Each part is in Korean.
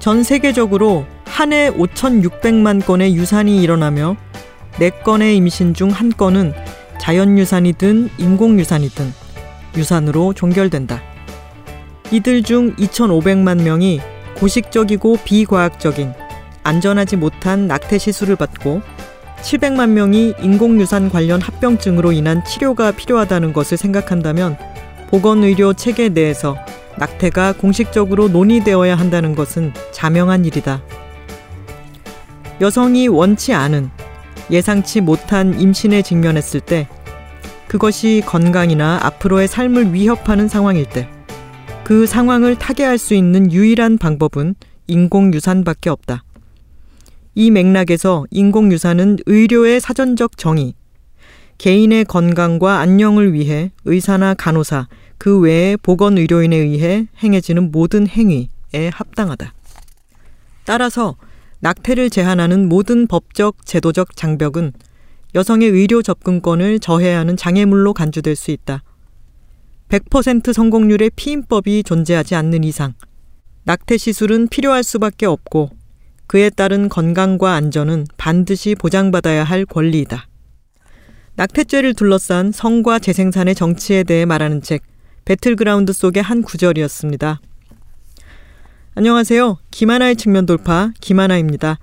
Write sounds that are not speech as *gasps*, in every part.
전 세계적으로 한 해 5,600만 건의 유산이 일어나며 4건의 임신 중한 건은 자연유산이든 인공유산이든 유산으로 종결된다. 이들 중 2,500만 명이 고식적이고 비과학적인 안전하지 못한 낙태 시술을 받고 700만 명이 인공유산 관련 합병증으로 인한 치료가 필요하다는 것을 생각한다면 보건의료 체계 내에서 낙태가 공식적으로 논의되어야 한다는 것은 자명한 일이다. 여성이 원치 않은 예상치 못한 임신에 직면했을 때 그것이 건강이나 앞으로의 삶을 위협하는 상황일 때 그 상황을 타개할 수 있는 유일한 방법은 인공유산밖에 없다. 이 맥락에서 인공유산은 의료의 사전적 정의, 개인의 건강과 안녕을 위해 의사나 간호사, 그 외의 보건 의료인에 의해 행해지는 모든 행위에 합당하다. 따라서 낙태를 제한하는 모든 법적, 제도적 장벽은 여성의 의료 접근권을 저해하는 장애물로 간주될 수 있다. 100% 성공률의 피임법이 존재하지 않는 이상 낙태 시술은 필요할 수밖에 없고 그에 따른 건강과 안전은 반드시 보장받아야 할 권리이다. 낙태죄를 둘러싼 성과 재생산의 정치에 대해 말하는 책 배틀그라운드 속의 한 구절이었습니다. 안녕하세요. 김하나의 측면 돌파 김하나입니다.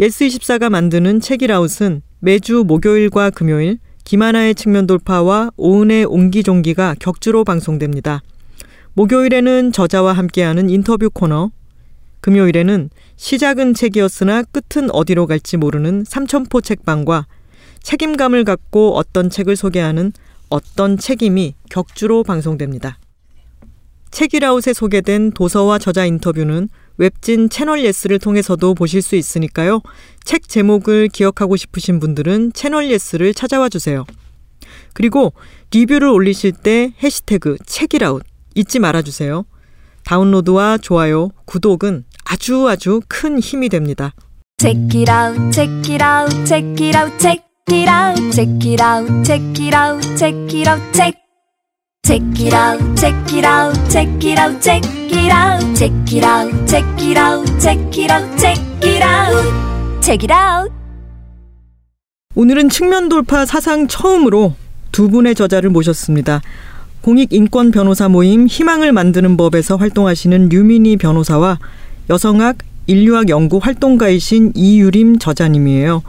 예스24가 만드는 책읽아웃은 매주 목요일과 금요일 김하나의 측면 돌파와 오은의 옹기종기가 격주로 방송됩니다. 목요일에는 저자와 함께하는 인터뷰 코너, 금요일에는 시작은 책이었으나 끝은 어디로 갈지 모르는 삼천포 책방과 책임감을 갖고 어떤 책을 소개하는 어떤 책임이 격주로 방송됩니다. 책읽아웃에 소개된 도서와 저자 인터뷰는 웹진 채널 예스를 통해서도 보실 수 있으니까요. 책 제목을 기억하고 싶으신 분들은 채널 예스를 찾아와 주세요. 그리고 리뷰를 올리실 때 해시태그 책읽아웃 잊지 말아 주세요. 다운로드와 좋아요, 구독은 아주 아주 큰 힘이 됩니다. Check it out, check it out, check it out, check it out, check it out, check it out, check it out, check. Check it out, check it out, check it out, check it out, check it out, check it out, check it out, check it out, check it out. 오늘은 측면 돌파 사상 처음으로 두 분의 저자를 모셨습니다. 공익인권 변호사 모임 희망을 만드는 법에서 활동하시는 류민희 변호사와 여성학 인류학 연구 활동가이신 이유림 저자님이에요.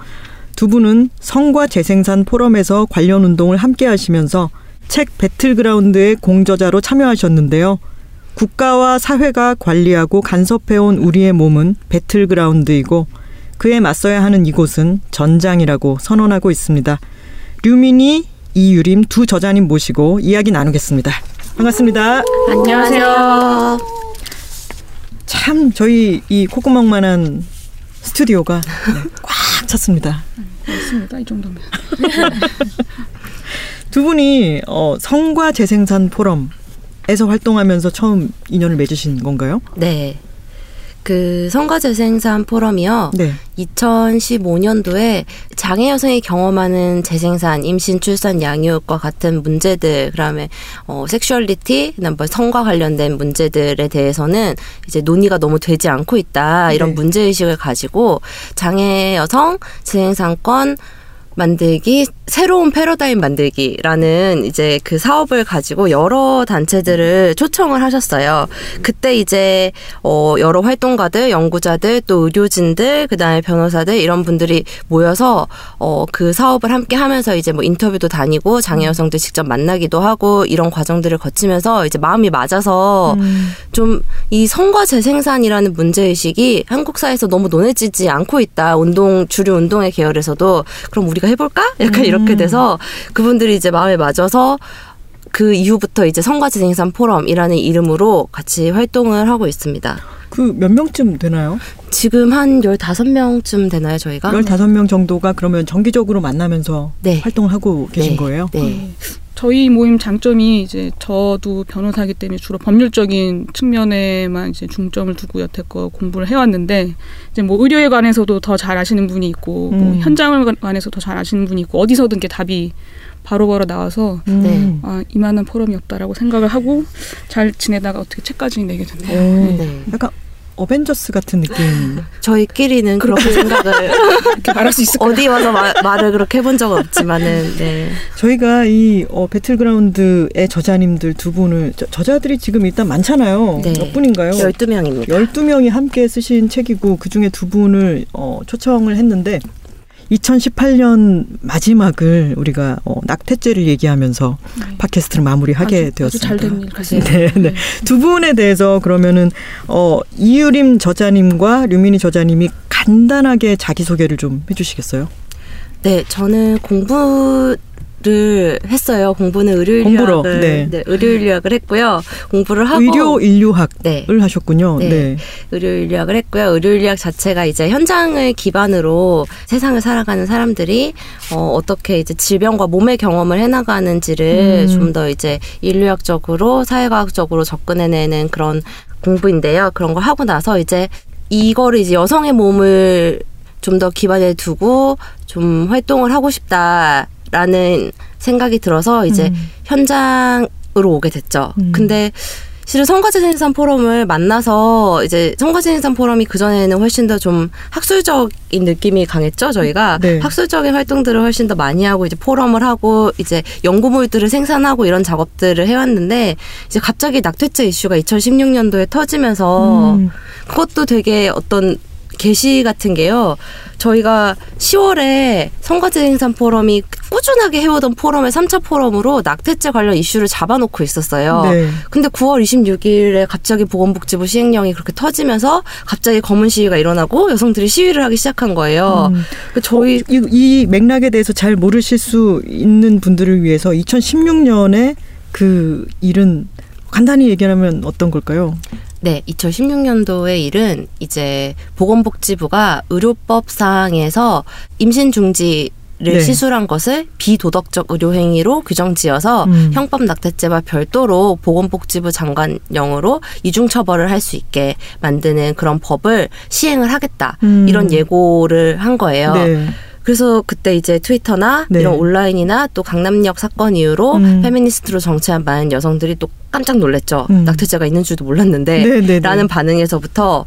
두 분은 성과 재생산 포럼에서 관련 운동을 함께 하시면서 책 배틀그라운드의 공저자로 참여하셨는데요. 국가와 사회가 관리하고 간섭해온 우리의 몸은 배틀그라운드이고 그에 맞서야 하는 이곳은 전장이라고 선언하고 있습니다. 류민이 이유림 두 저자님 모시고 이야기 나누겠습니다. 반갑습니다. 안녕하세요. 참 저희 이 콧구멍만한 스튜디오가 네, 꽉 찼습니다. 맞습니다. 이 정도면. *laughs* 두 분이 어, 성과 재생산 포럼에서 활동하면서 처음 인연을 맺으신 건가요? 네. 그 성과재생산 포럼이요. 네. 2015년도에 장애 여성이 경험하는 재생산, 임신, 출산, 양육과 같은 문제들, 그다음에 어 섹슈얼리티, 그다음 뭐 성과 관련된 문제들에 대해서는 이제 논의가 너무 되지 않고 있다 이런 네. 문제 의식을 가지고 장애 여성 재생산권 만들기 새로운 패러다임 만들기라는 이제 그 사업을 가지고 여러 단체들을 초청을 하셨어요. 그때 이제 어 여러 활동가들, 연구자들, 또 의료진들, 그다음에 변호사들 이런 분들이 모여서 어그 사업을 함께 하면서 이제 뭐 인터뷰도 다니고 장애 여성들 직접 만나기도 하고 이런 과정들을 거치면서 이제 마음이 맞아서 음. 좀이 성과 재생산이라는 문제 의식이 한국 사회에서 너무 논해지지 않고 있다. 운동 주류 운동의 계열에서도 그럼 우리가 해볼까? 약간 이렇게 돼서 그분들이 이제 마음에 맞아서 그 이후부터 이제 성과 재생산 포럼이라는 이름으로 같이 활동을 하고 있습니다. 그 몇 명쯤 되나요? 지금 한 15명쯤 되나요, 저희가? 15명 정도가 그러면 정기적으로 만나면서 네. 활동을 하고 계신 네. 거예요? 네. 저희 모임 장점이 이제 저도 변호사기 때문에 주로 법률적인 측면에만 이제 중점을 두고 여태껏 공부를 해왔는데 이제 뭐 의료에 관해서도 더 잘 아시는 분이 있고 뭐 음. 현장을 관해서 더 잘 아시는 분이 있고 어디서든 게 답이 바로바로 나와서 음. 네. 아 이만한 포럼이 없다라고 생각을 하고 잘 지내다가 어떻게 책까지 내게 됐네요. 오. 네. 약간 어벤져스 같은 느낌. *laughs* 저희끼리는 그렇게 생각을 *laughs* 이렇게 말할 수 있을 것 어디 와서 마- 말을 그렇게 해본 적은 없지만은 네. 저희가 이 어, 배틀그라운드의 저자님들 두 분을 저, 저자들이 지금 일단 많잖아요. 네. 몇 분인가요? 12명입니다. 12명이 함께 쓰신 책이고 그중에 두 분을 어, 초청을 했는데 2018년 마지막을 우리가 어, 낙태죄를 얘기하면서 팟캐스트를 마무리하게 아주, 아주 되었습니다. 잘된 일 같습니다. 네, 네. 두 분에 대해서 그러면은 어, 이유림 저자님과 류민희 저자님이 간단하게 자기 소개를 좀 해주시겠어요? 네, 저는 공부 를 했어요. 공부는 공부로, 의료 인류학을 네. 네. 의료 인류학을 했고요. 공부를 하고 의료 인류학을 네. 하셨군요. 네. 네. 의료 인류학을 했고요. 의료 인류학 자체가 이제 현장을 기반으로 세상을 살아가는 사람들이 어, 어떻게 이제 질병과 몸의 경험을 해 나가는지를 음. 좀더 이제 인류학적으로 사회과학적으로 접근해내는 그런 공부인데요. 그런 걸 하고 나서 이제 이거를 이제 여성의 몸을 좀 더 기반에 두고 좀 활동을 하고 싶다 라는 생각이 들어서 이제 음. 현장으로 오게 됐죠. 음. 근데 실은 성과제 생산 포럼을 만나서 이제 성과제 생산 포럼이 그 전에는 훨씬 더 좀 학술적인 느낌이 강했죠. 저희가 네. 학술적인 활동들을 훨씬 더 많이 하고 이제 포럼을 하고 이제 연구물들을 생산하고 이런 작업들을 해왔는데 이제 갑자기 낙태죄 이슈가 2016년도에 터지면서 음. 그것도 되게 어떤 게시 같은 게요. 저희가 10월에 성과제 생산 포럼이 꾸준하게 해오던 포럼의 3차 포럼으로 낙태죄 관련 이슈를 잡아놓고 있었어요. 네. 근데 9월 26일에 갑자기 보건복지부 시행령이 그렇게 터지면서 갑자기 검은 시위가 일어나고 여성들이 시위를 하기 시작한 거예요. 음. 그 저희 이, 이 맥락에 대해서 잘 모르실 수 있는 분들을 위해서 2016년에 그 일은 간단히 얘기하면 어떤 걸까요? 네, 2016년도의 일은 이제 보건복지부가 의료법상에서 임신 중지 를 네. 시술한 것을 비도덕적 의료행위로 규정지어서 음. 형법 낙태죄와 별도로 보건복지부 장관령으로 이중처벌을 할 수 있게 만드는 그런 법을 시행을 하겠다. 음. 이런 예고를 한 거예요. 네. 그래서 그때 이제 트위터나 네. 이런 온라인이나 또 강남역 사건 이후로 음. 페미니스트로 정치한 많은 여성들이 또 깜짝 놀랐죠. 음. 낙태죄가 있는 줄도 몰랐는데 네, 네, 네. 라는 반응에서부터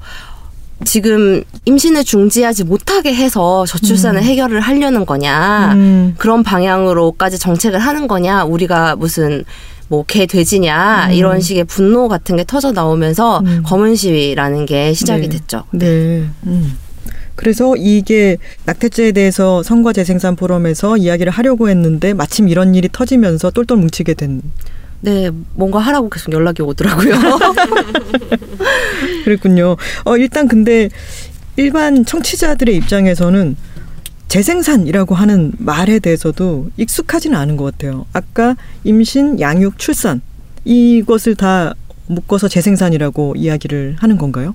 지금 임신을 중지하지 못하게 해서 저출산을 해결을 하려는 거냐 음. 그런 방향으로까지 정책을 하는 거냐 우리가 무슨 뭐 개 돼지냐 음. 이런 식의 분노 같은 게 터져 나오면서 음. 검은 시위라는 게 시작이 네. 됐죠. 네. 음. 그래서 이게 낙태죄에 대해서 선거재생산 포럼에서 이야기를 하려고 했는데 마침 이런 일이 터지면서 똘똘 뭉치게 된 네, 뭔가 하라고 계속 연락이 오더라고요. *laughs* 그랬군요. 어 일단 근데 일반 청취자들의 입장에서는 재생산이라고 하는 말에 대해서도 익숙하지는 않은 것 같아요. 아까 임신, 양육, 출산 이것을 다 묶어서 재생산이라고 이야기를 하는 건가요?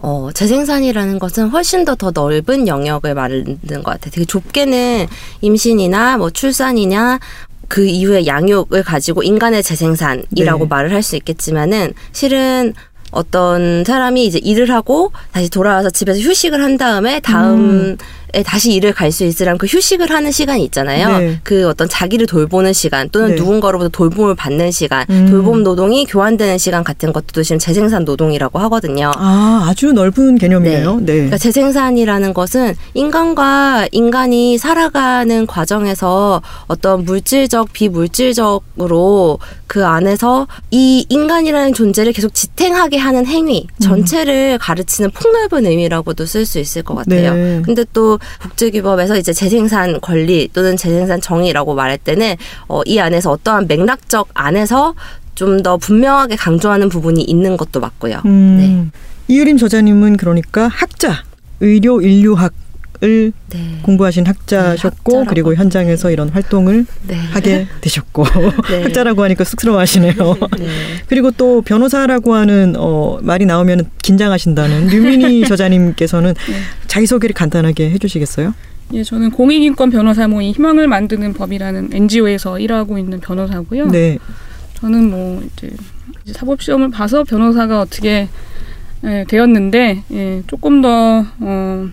어, 재생산이라는 것은 훨씬 더 더 넓은 영역을 말하는 것 같아요. 되게 좁게는 임신이나 뭐 출산이냐 그 이후에 양육을 가지고 인간의 재생산이라고 네. 말을 할 수 있겠지만은 실은 어떤 사람이 이제 일을 하고 다시 돌아와서 집에서 휴식을 한 다음에 다음에 다시 일을 갈 수 있으려면 그 휴식을 하는 시간이 있잖아요. 네. 그 어떤 자기를 돌보는 시간 또는 네. 누군가로부터 돌봄을 받는 시간, 음. 돌봄 노동이 교환되는 시간 같은 것도 지금 재생산 노동이라고 하거든요. 아 아주 넓은 개념이네요. 네. 그러니까 재생산이라는 것은 인간과 인간이 살아가는 과정에서 어떤 물질적, 비물질적으로 그 안에서 이 인간이라는 존재를 계속 지탱하게 하는 행위 전체를 가르치는 폭넓은 의미라고도 쓸 수 있을 것 같아요. 네. 근데 또 국제규범에서 이제 재생산 권리 또는 재생산 정의라고 말할 때는 어, 이 안에서 어떠한 맥락적 안에서 좀 더 분명하게 강조하는 부분이 있는 것도 맞고요. 음, 이유림 저자님은 그러니까 학자, 의료 인류학 을 네. 공부하신 학자셨고 학자라고 그리고 현장에서 이런 활동을 네. 하게 되셨고 네. *laughs* 학자라고 하니까 쑥스러워하시네요. 네. *laughs* 그리고 또 변호사라고 하는 어, 말이 나오면 긴장하신다는 류민희 *laughs* 저자님께서는 자기 소개를 간단하게 해주시겠어요? 예, 저는 공익인권 변호사 모임 희망을 만드는 법이라는 NGO에서 일하고 있는 변호사고요. 네. 저는 뭐 이제, 이제 사법 시험을 봐서 변호사가 어떻게 예, 되었는데 예, 조금 더 어,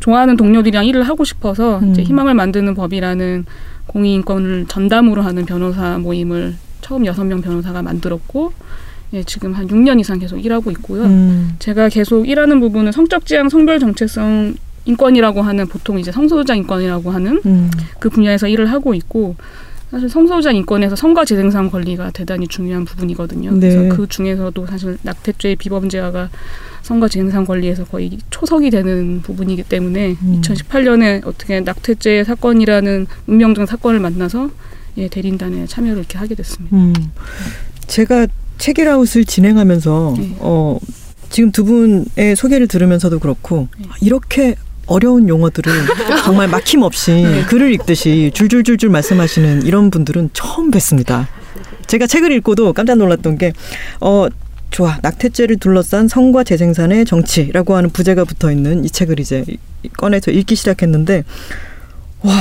좋아하는 동료들이랑 일을 하고 싶어서 이제 음. 희망을 만드는 법이라는 공익인권을 전담으로 하는 변호사 모임을 처음 여섯 명 변호사가 만들었고 예, 지금 한 6년 이상 계속 일하고 있고요. 음. 제가 계속 일하는 부분은 성적 지향 성별 정체성 인권이라고 하는 보통 이제 성소수자 인권이라고 하는 음. 그 분야에서 일을 하고 있고 사실 성소수자 인권에서 성과 재생산 권리가 대단히 중요한 부분이거든요. 네. 그래서 그 중에서도 사실 낙태죄 비범죄화가 성과 재생산 권리에서 거의 초석이 되는 부분이기 때문에 음. 2018년에 어떻게 낙태죄 사건이라는 운명적 사건을 만나서 예, 대리인단에 참여를 이렇게 하게 됐습니다. 음. 제가 책이라웃을 진행하면서 네. 어, 지금 두 분의 소개를 들으면서도 그렇고 네. 이렇게 어려운 용어들을 *laughs* 정말 막힘없이 네. 글을 읽듯이 줄줄줄줄 말씀하시는 이런 분들은 처음 뵀습니다. 제가 책을 읽고도 깜짝 놀랐던 게 어, 좋아 낙태죄를 둘러싼 성과 재생산의 정치라고 하는 부제가 붙어 있는 이 책을 이제 꺼내서 읽기 시작했는데 와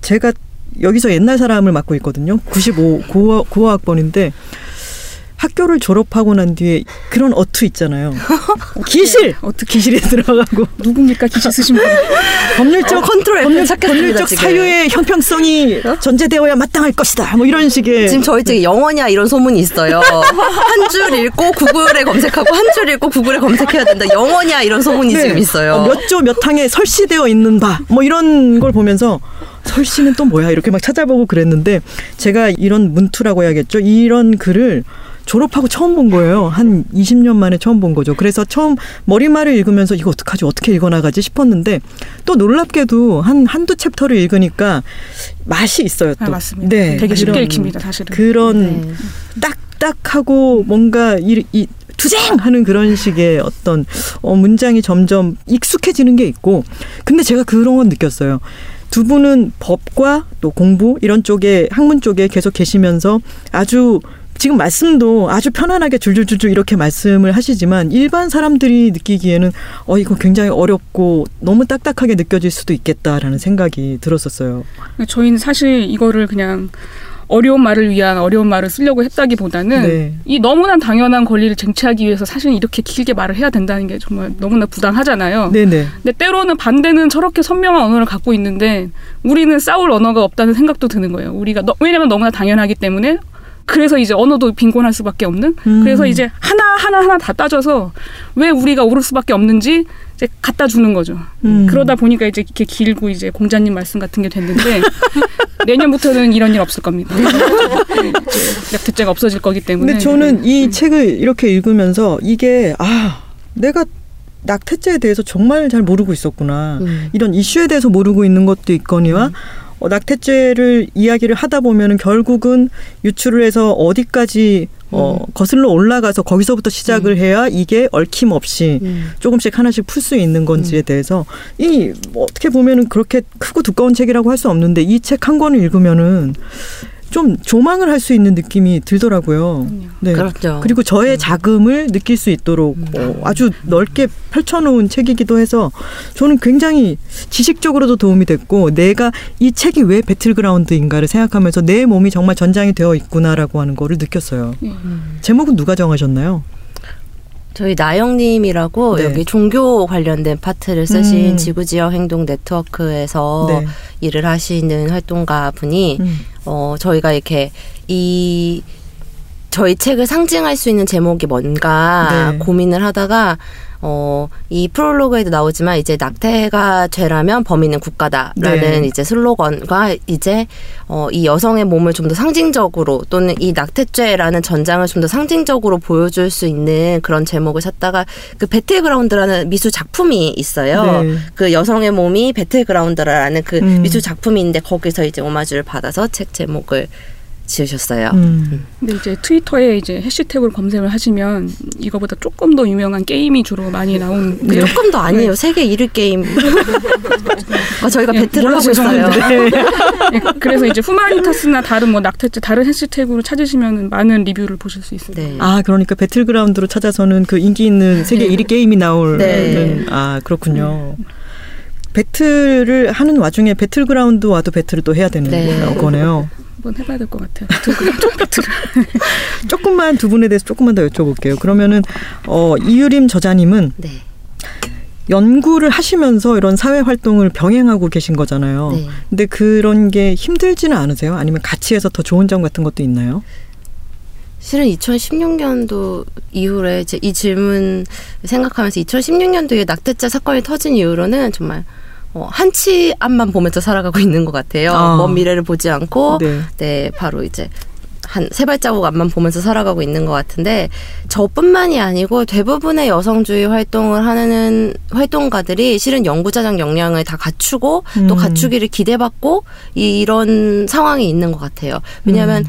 제가 여기서 옛날 사람을 맡고 있거든요. 95 고어, 고어학번인데 학교를 졸업하고 난 뒤에 그런 어투 있잖아요. 기실 *laughs* 어떻게 기실에 들어가고 누굽니까 기시 쓰신 분? 법률적 어, 컨트롤 법률, 법률적 지금. 사유의 형평성이 전제되어야 마땅할 것이다. 뭐 이런 식의 지금 저희 책에 영어냐 이런 소문이 있어요. 한 줄 읽고 구글에 검색하고 한 줄 읽고 구글에 검색해야 된다. 영어냐 이런 소문이 네. 지금 있어요. 몇 조몇 항에 설시되어 있는 바 뭐 이런 걸 보면서 설시는 또 뭐야 이렇게 막 찾아보고 그랬는데 제가 이런 문투라고 해야겠죠 이런 글을 졸업하고 처음 본 거예요 한 20년 만에 처음 본 거죠 그래서 처음 머리말을 읽으면서 이거 어떡하지 어떻게 읽어나가지 싶었는데 또 놀랍게도 한 한두 챕터를 읽으니까 맛이 있어요 또 아, 맞습니다. 네, 되게 쉽게 그런- 읽힙니다, 사실은. 그런 네. 딱딱하고 뭔가 이, 이 투쟁 하는 그런 식의 어떤 어, 문장이 점점 익숙해지는 게 있고 근데 제가 그런 건 느꼈어요. 두 분은 법과 또 공부 이런 쪽에 학문 쪽에 계속 계시면서 아주 지금 말씀도 아주 편안하게 줄줄줄줄 이렇게 말씀을 하시지만 일반 사람들이 느끼기에는 어 이거 굉장히 어렵고 너무 딱딱하게 느껴질 수도 있겠다라는 생각이 들었었어요. 저희는 사실 이거를 그냥 어려운 말을 위한 어려운 말을 쓰려고 했다기보다는 네. 이 너무나 당연한 권리를 쟁취하기 위해서 사실 이렇게 길게 말을 해야 된다는 게 정말 너무나 부당하잖아요. 네네. 근데 때로는 반대는 저렇게 선명한 언어를 갖고 있는데 우리는 싸울 언어가 없다는 생각도 드는 거예요. 우리가 너- 왜냐면 너무나 당연하기 때문에 그래서 이제 언어도 빈곤할 수밖에 없는. 음. 그래서 이제 하나 하나 하나 다 따져서 왜 우리가 오를 수밖에 없는지 이제 갖다 주는 거죠. 음. 그러다 보니까 이제 이렇게 길고 이제 공자님 말씀 같은 게 됐는데 *laughs* 내년부터는 이런 일 없을 겁니다. 낙태죄가 없어질 거기 때문에. 근데 저는 이 책을 이렇게 읽으면서 이게 아 내가 낙태죄에 대해서 정말 잘 모르고 있었구나 음. 이런 이슈에 대해서 모르고 있는 것도 있거니와 어, 낙태죄를 이야기를 하다 보면은 결국은 유출을 해서 어디까지 어, 거슬러 올라가서 거기서부터 시작을 해야 이게 얽힘없이 음. 조금씩 하나씩 풀 수 있는 건지에 대해서 이 뭐 어떻게 보면은 그렇게 크고 두꺼운 책이라고 할 수 없는데 이 책 한 권을 읽으면은 좀 조망을 할 수 있는 느낌이 들더라고요. 네. 그렇죠. 그리고 저의 자금을 느낄 수 있도록 어, 아주 넓게 펼쳐놓은 책이기도 해서 저는 굉장히 지식적으로도 도움이 됐고 내가 이 책이 왜 배틀그라운드인가를 생각하면서 내 몸이 정말 전장이 되어 있구나라고 하는 거를 느꼈어요. 예. 제목은 누가 정하셨나요? 저희 나영님이라고 네. 여기 종교 관련된 파트를 쓰신 음. 지구지역 행동 네트워크에서 네. 일을 하시는 활동가 분이 음. 어 저희가 이렇게 이 저희 책을 상징할 수 있는 제목이 뭔가 네. 고민을 하다가 어 이 프롤로그에도 나오지만 이제 낙태가 죄라면 범인은 국가다라는 네. 이제 슬로건과 이제 어 이 여성의 몸을 좀 더 상징적으로 또는 이 낙태죄라는 전장을 좀 더 상징적으로 보여줄 수 있는 그런 제목을 찾다가 그 배틀그라운드라는 미술 작품이 있어요. 네. 그 여성의 몸이 배틀그라운드라는 그 음. 미술 작품이 있는데 거기서 이제 오마주를 받아서 책 제목을 지으셨어요. 음. 근데 이제 트위터에 이제 해시태그를 검색을 하시면 이거보다 조금 더 유명한 게임이 주로 많이 나오는데요. 조금 더 아니에요. 세계 1위 게임. *laughs* 아, 저희가 예, battle을 하고 있어요. 죄송한데. *laughs* 예, 그래서 이제 후마니타스나 다른 뭐 낙태죄 다른 해시태그로 찾으시면 많은 리뷰를 보실 수 있습니다. 네. 아 그러니까 배틀그라운드로 찾아서는 그 인기 있는 세계 1위 게임이 나오는 네. 아 그렇군요. battle을 하는 와중에 배틀그라운드와도 battle을 또 해야 되는 네. 거네요. 한번 해봐야 될 것 같아요. 배틀그라운드 배틀을. *laughs* 조금만 두 분에 대해서 조금만 더 여쭤볼게요. 그러면은 어, 이유림 저자님은 네. 연구를 하시면서 이런 사회 활동을 병행하고 계신 거잖아요. 네. 근데 그런 게 힘들지는 않으세요? 아니면 같이 해서 더 좋은 점 같은 것도 있나요? 실은 2016년도 이후에 제이 질문 생각하면서 2016년도에 낙태죄 사건이 터진 이후로는 정말 어, 한치 앞만 보면서 살아가고 있는 것 같아요. 아. 먼 미래를 보지 않고 네. 네, 바로 이제 한세 발자국 앞만 보면서 살아가고 있는 것 같은데 저뿐만이 아니고 대부분의 여성주의 활동을 하는 활동가들이 실은 연구자적 역량을 다 갖추고 또 음. 갖추기를 기대받고 이런 상황이 있는 것 같아요. 왜냐하면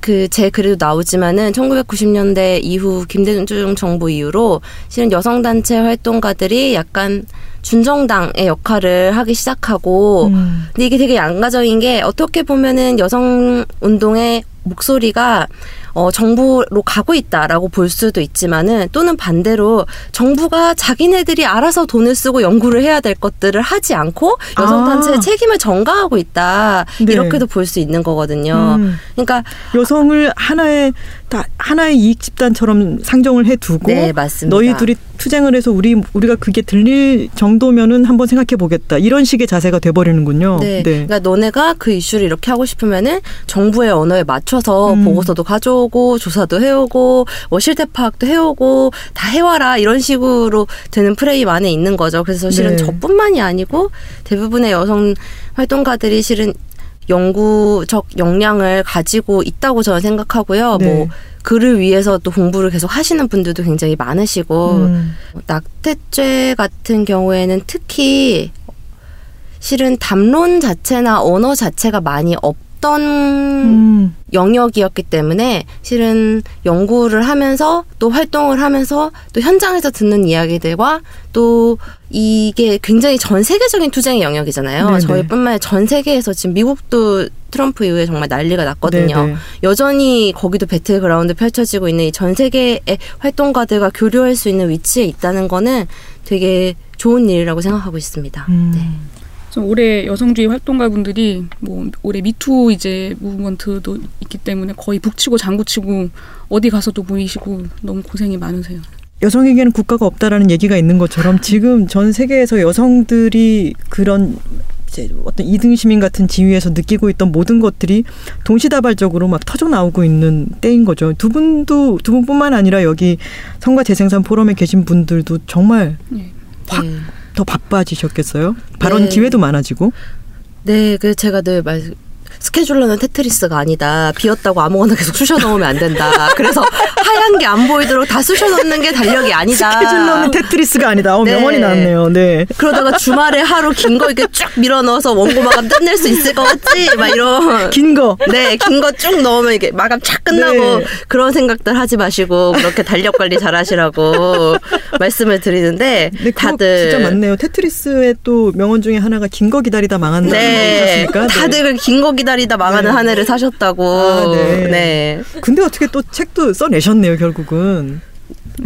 그 제 글에도 나오지만은 1990년대 이후 김대중 정부 이후로 실은 여성 단체 활동가들이 약간 준정당의 역할을 하기 시작하고 음. 근데 이게 되게 양가적인 게 어떻게 보면은 여성 운동의 목소리가 어, 정부로 가고 있다라고 볼 수도 있지만은 또는 반대로 정부가 자기네들이 알아서 돈을 쓰고 연구를 해야 될 것들을 하지 않고 여성 아. 단체의 책임을 전가하고 있다 네. 이렇게도 볼 수 있는 거거든요. 음. 그러니까 여성을 하나의 다 하나의 이익 집단처럼 상정을 해 두고 네 맞습니다. 너희 둘이 투쟁을 해서 우리 우리가 그게 들릴 정도면은 한번 생각해 보겠다 이런 식의 자세가 돼 버리는군요. 네. 그러니까 너네가 그 이슈를 이렇게 하고 싶으면은 정부의 언어에 맞춰 서 음. 보고서도 가져오고 조사도 해오고 뭐 실태 파악도 해오고 다 해와라 이런 식으로 되는 프레임 안에 있는 거죠. 그래서 실은 네. 저뿐만이 아니고 대부분의 여성 활동가들이 실은 연구적 역량을 가지고 있다고 저는 생각하고요. 네. 뭐 그를 위해서 또 공부를 계속 하시는 분들도 굉장히 많으시고 음. 낙태죄 같은 경우에는 특히 실은 담론 자체나 언어 자체가 많이 없 던 음. 영역이었기 때문에 실은 연구를 하면서 또 활동을 하면서 또 현장에서 듣는 이야기들과 또 이게 굉장히 전 세계적인 투쟁의 영역이잖아요. 네네. 저희뿐만 아니라 전 세계에서 지금 미국도 트럼프 이후에 정말 난리가 났거든요. 네네. 여전히 거기도 배틀그라운드 펼쳐지고 있는 이 전 세계의 활동가들과 교류할 수 있는 위치에 있다는 거는 되게 좋은 일이라고 생각하고 있습니다. 음. 네. 그래서 올해 여성주의 활동가분들이 뭐 올해 Me Too 이제 movement도 있기 때문에 거의 북치고 장구치고 어디 가서도 보이시고 너무 고생이 많으세요. 여성에게는 국가가 없다라는 얘기가 있는 것처럼 지금 전 세계에서 여성들이 그런 이제 어떤 이등 시민 같은 지위에서 느끼고 있던 모든 것들이 동시다발적으로 막 터져 나오고 있는 때인 거죠. 두 분도 두 분뿐만 아니라 여기 성과 재생산 포럼에 계신 분들도 정말 예. 확 네. 더 바빠지셨겠어요. 발언 네. 기회도 많아지고. 네, 그 제가 늘 말. 스케줄러는 테트리스가 아니다. 비었다고 아무거나 계속 쑤셔 넣으면 안 된다. 그래서 하얀 게 안 보이도록 다 쑤셔 넣는 게 달력이 아니다. 스케줄러는 테트리스가 아니다. 어, 네. 명언이 나왔네요. 네. 그러다가 주말에 하루 긴 거 이렇게 쭉 밀어 넣어서 원고 마감 끝낼 수 있을 것 같지? 막 이런. 긴 거. 네, 긴 거 쭉 넣으면 이게 마감 착 끝나고 네. 그런 생각들 하지 마시고 그렇게 달력 관리 잘 하시라고 말씀을 드리는데 네, 다들 진짜 맞네요. 테트리스의 또 명언 중에 하나가 긴 거 기다리다 망한다. 네, 셨습니까 다들 긴 거 기다리 다 망하는 네. 한 해를 사셨다고. 아, 네. 네. 근데 어떻게 또 책도 써내셨네요, 결국은.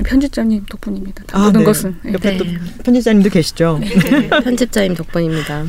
편집자님 덕분입니다. 다 아, 모든 네. 것은. 예. 옆에 네. 또 편집자님도 계시죠. 편집자님 덕분입니다.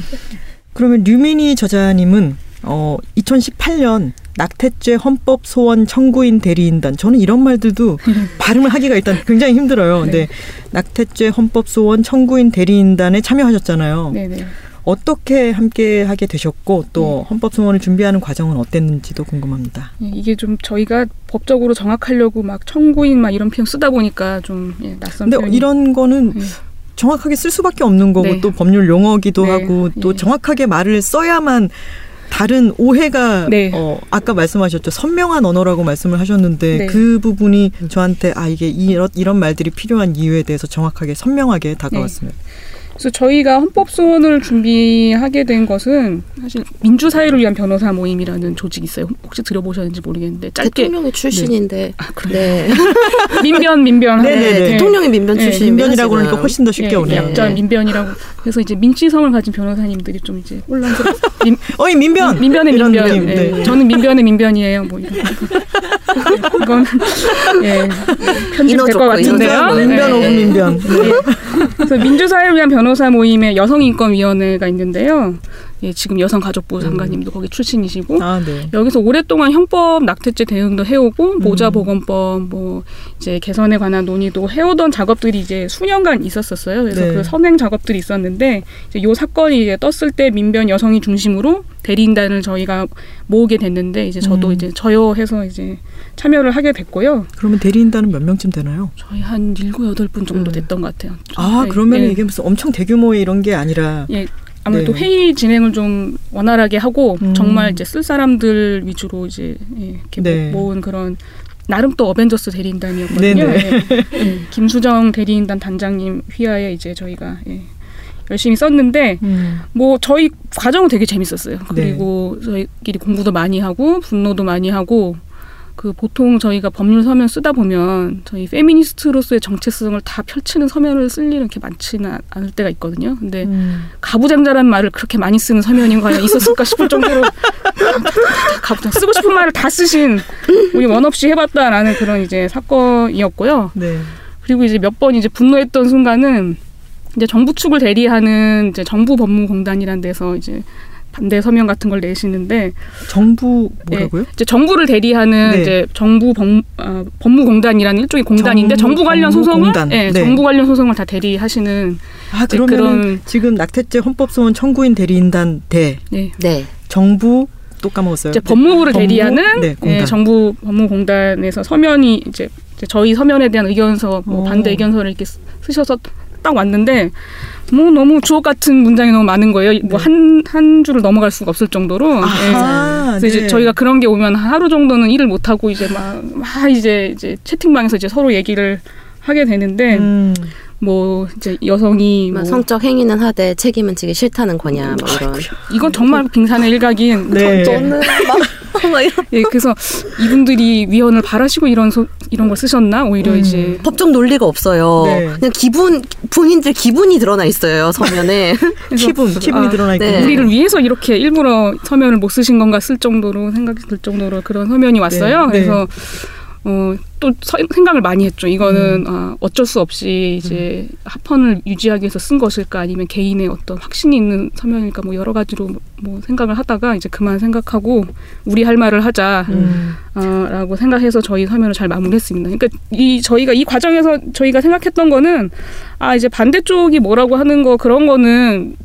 그러면 류민희 저자님은 어 2018년 낙태죄 헌법 소원 청구인 대리인단 저는 이런 말들도 발음을 하기가 일단 굉장히 힘들어요. 근데 낙태죄 헌법 소원 청구인 대리인단에 참여하셨잖아요. 네 네. 어떻게 함께 하게 되셨고 또 헌법 소원을 준비하는 과정은 어땠는지도 궁금합니다. 예, 이게 좀 저희가 법적으로 정확하려고 막 청구인 막 이런 표현 쓰다 보니까 좀 예, 낯선 근데 표현이. 이런 거는 예. 정확하게 쓸 수밖에 없는 거고 네. 또 법률 용어기도 네. 하고 또 예. 정확하게 말을 써야만 다른 오해가 네. 어, 아까 말씀하셨죠 선명한 언어라고 말씀을 하셨는데 네. 그 부분이 저한테 아 이게 이런 이런 말들이 필요한 이유에 대해서 정확하게 선명하게 다가왔습니다. 그래서 저희가 헌법 소원을 준비하게 된 것은 사실 민주사회를 위한 변호사 모임이라는 조직이 있어요. 혹시 들어보셨는지 모르겠는데 짧게 대통령이 출신인데. 아, 그래요? 네. *laughs* 민변 민변 네, 네, 네. 대통령이 민변 네, 출신. 민변이라고 그러니까 훨씬 더 쉽게 예, 오네요. 약자 민변이라고 해서 이제 민치성을 가진 변호사님들이 좀 이제 혼란스러워. 민, *laughs* 어이 민변 민변의 민변. 예, 네. 저는 민변의 민변이에요. 뭐 이런. *laughs* 이건 예 편집될 것 같은데요. 민변 예, 예. 민변. 민주사회를 위한 변호사 모임의 여성인권위원회가 있는데요. 예, 지금 여성가족부 음. 장관님도 거기 출신이시고 아, 네. 여기서 오랫동안 형법 낙태죄 대응도 해오고 음. 모자보건법 뭐 이제 개선에 관한 논의도 해오던 작업들이 이제 수년간 있었었어요. 그래서 네. 그 선행 작업들이 있었는데 이제 요 사건이 이제 떴을 때 민변 여성이 중심으로 대리인단을 저희가 모으게 됐는데 이제 저도 음. 이제 저여해서 이제 참여를 하게 됐고요. 그러면 대리인단은 몇 명쯤 되나요? 저희 한 일곱 여덟 분 정도 음. 됐던 것 같아요. 아, 네, 그러면 예. 이게 무슨 엄청 대규모의 이런 게 아니라 예, 아무래도 네. 회의 진행을 좀 원활하게 하고 음. 정말 이제 쓸 사람들 위주로 이제 예, 이렇게 네. 모- 모은 그런 나름 또 어벤져스 대리인단이었거든요. 예. 예, 김수정 대리인단 단장님 휘하에 이제 저희가 예, 열심히 썼는데 음. 뭐 저희 과정은 되게 재밌었어요. 네. 그리고 저희끼리 공부도 많이 하고 분노도 많이 하고 그 보통 저희가 법률 서면 쓰다 보면 저희 페미니스트로서의 정체성을 다 펼치는 서면을 쓸 일은 이렇게 많지는 않을 때가 있거든요. 근데 음. 가부장자라는 말을 그렇게 많이 쓰는 서면이 과연 있었을까 싶을 정도로 가부장 쓰고 싶은 말을 다 쓰신 우리 원 없이 해봤다라는 그런 이제 사건이었고요. 네. 그리고 이제 몇 번 이제 분노했던 순간은 이제 정부 측을 대리하는 이제 정부 법무공단이란 데서 이제 반대 서면 같은 걸 내시는데 정부 뭐라고요? 이제 정부를 대리하는 네. 이제 정부 법, 어, 법무공단이라는 일종의 공단인데 정부 정부 관련 소송을. 예, 네. 정부 관련 소송을 다 대리하시는 아 그러면 지금 낙태죄 헌법소원 청구인 대리인단 대 네, 네. 정부 또 까먹었어요. 이제 법무부를 법무? 대리하는 네, 공단. 예, 정부 법무공단에서 서면이 이제, 저희 서면에 대한 의견서 뭐 오. 반대 의견서를 이렇게 쓰- 쓰셔서 딱 왔는데 뭐 너무 주옥 같은 문장이 너무 많은 거예요. 뭐 한한 줄을 넘어갈 수가 없을 정도로. 예. 네. 아하, 그래서 이제 네. 저희가 그런 게 오면 하루 정도는 일을 못 하고 이제 막, 막 이제 이제 채팅방에서 이제 서로 얘기를 하게 되는데 음. 뭐 이제 여성이 뭐 성적 행위는 하되 책임은 지기 싫다는 거냐 뭐 이런. 이건 정말 빙산의 일각인 네. 저는 막, *laughs* 예, 그래서 이분들이 위헌을 바라시고 이런 소, 이런 걸 쓰셨나 오히려 음. 이제 법적 논리가 없어요. 네. 그냥 기분 본인들 기분이 드러나 있어요 서면에. *laughs* 기분 기분이 아, 드러나 있고 네. 우리를 위해서 이렇게 일부러 서면을 못 쓰신 건가 쓸 정도로 생각이 들 정도로 그런 서면이 왔어요. 네, 네. 그래서 어, 또 서- 생각을 많이 했죠. 음. 이거는 아, 어쩔 수 없이 이제 합헌을 유지하기 위해서 쓴 것일까 아니면 개인의 어떤 확신이 있는 서면일까 뭐 여러 가지로 뭐 생각을 하다가 이제 그만 생각하고 우리 할 말을 하자. 음. 어, 라고 생각해서 저희 서면을 잘 마무리했습니다. 그러니까 이 저희가 이 과정에서 저희가 생각했던 거는 아 이제 반대쪽이 뭐라고 하는 거 그런 거는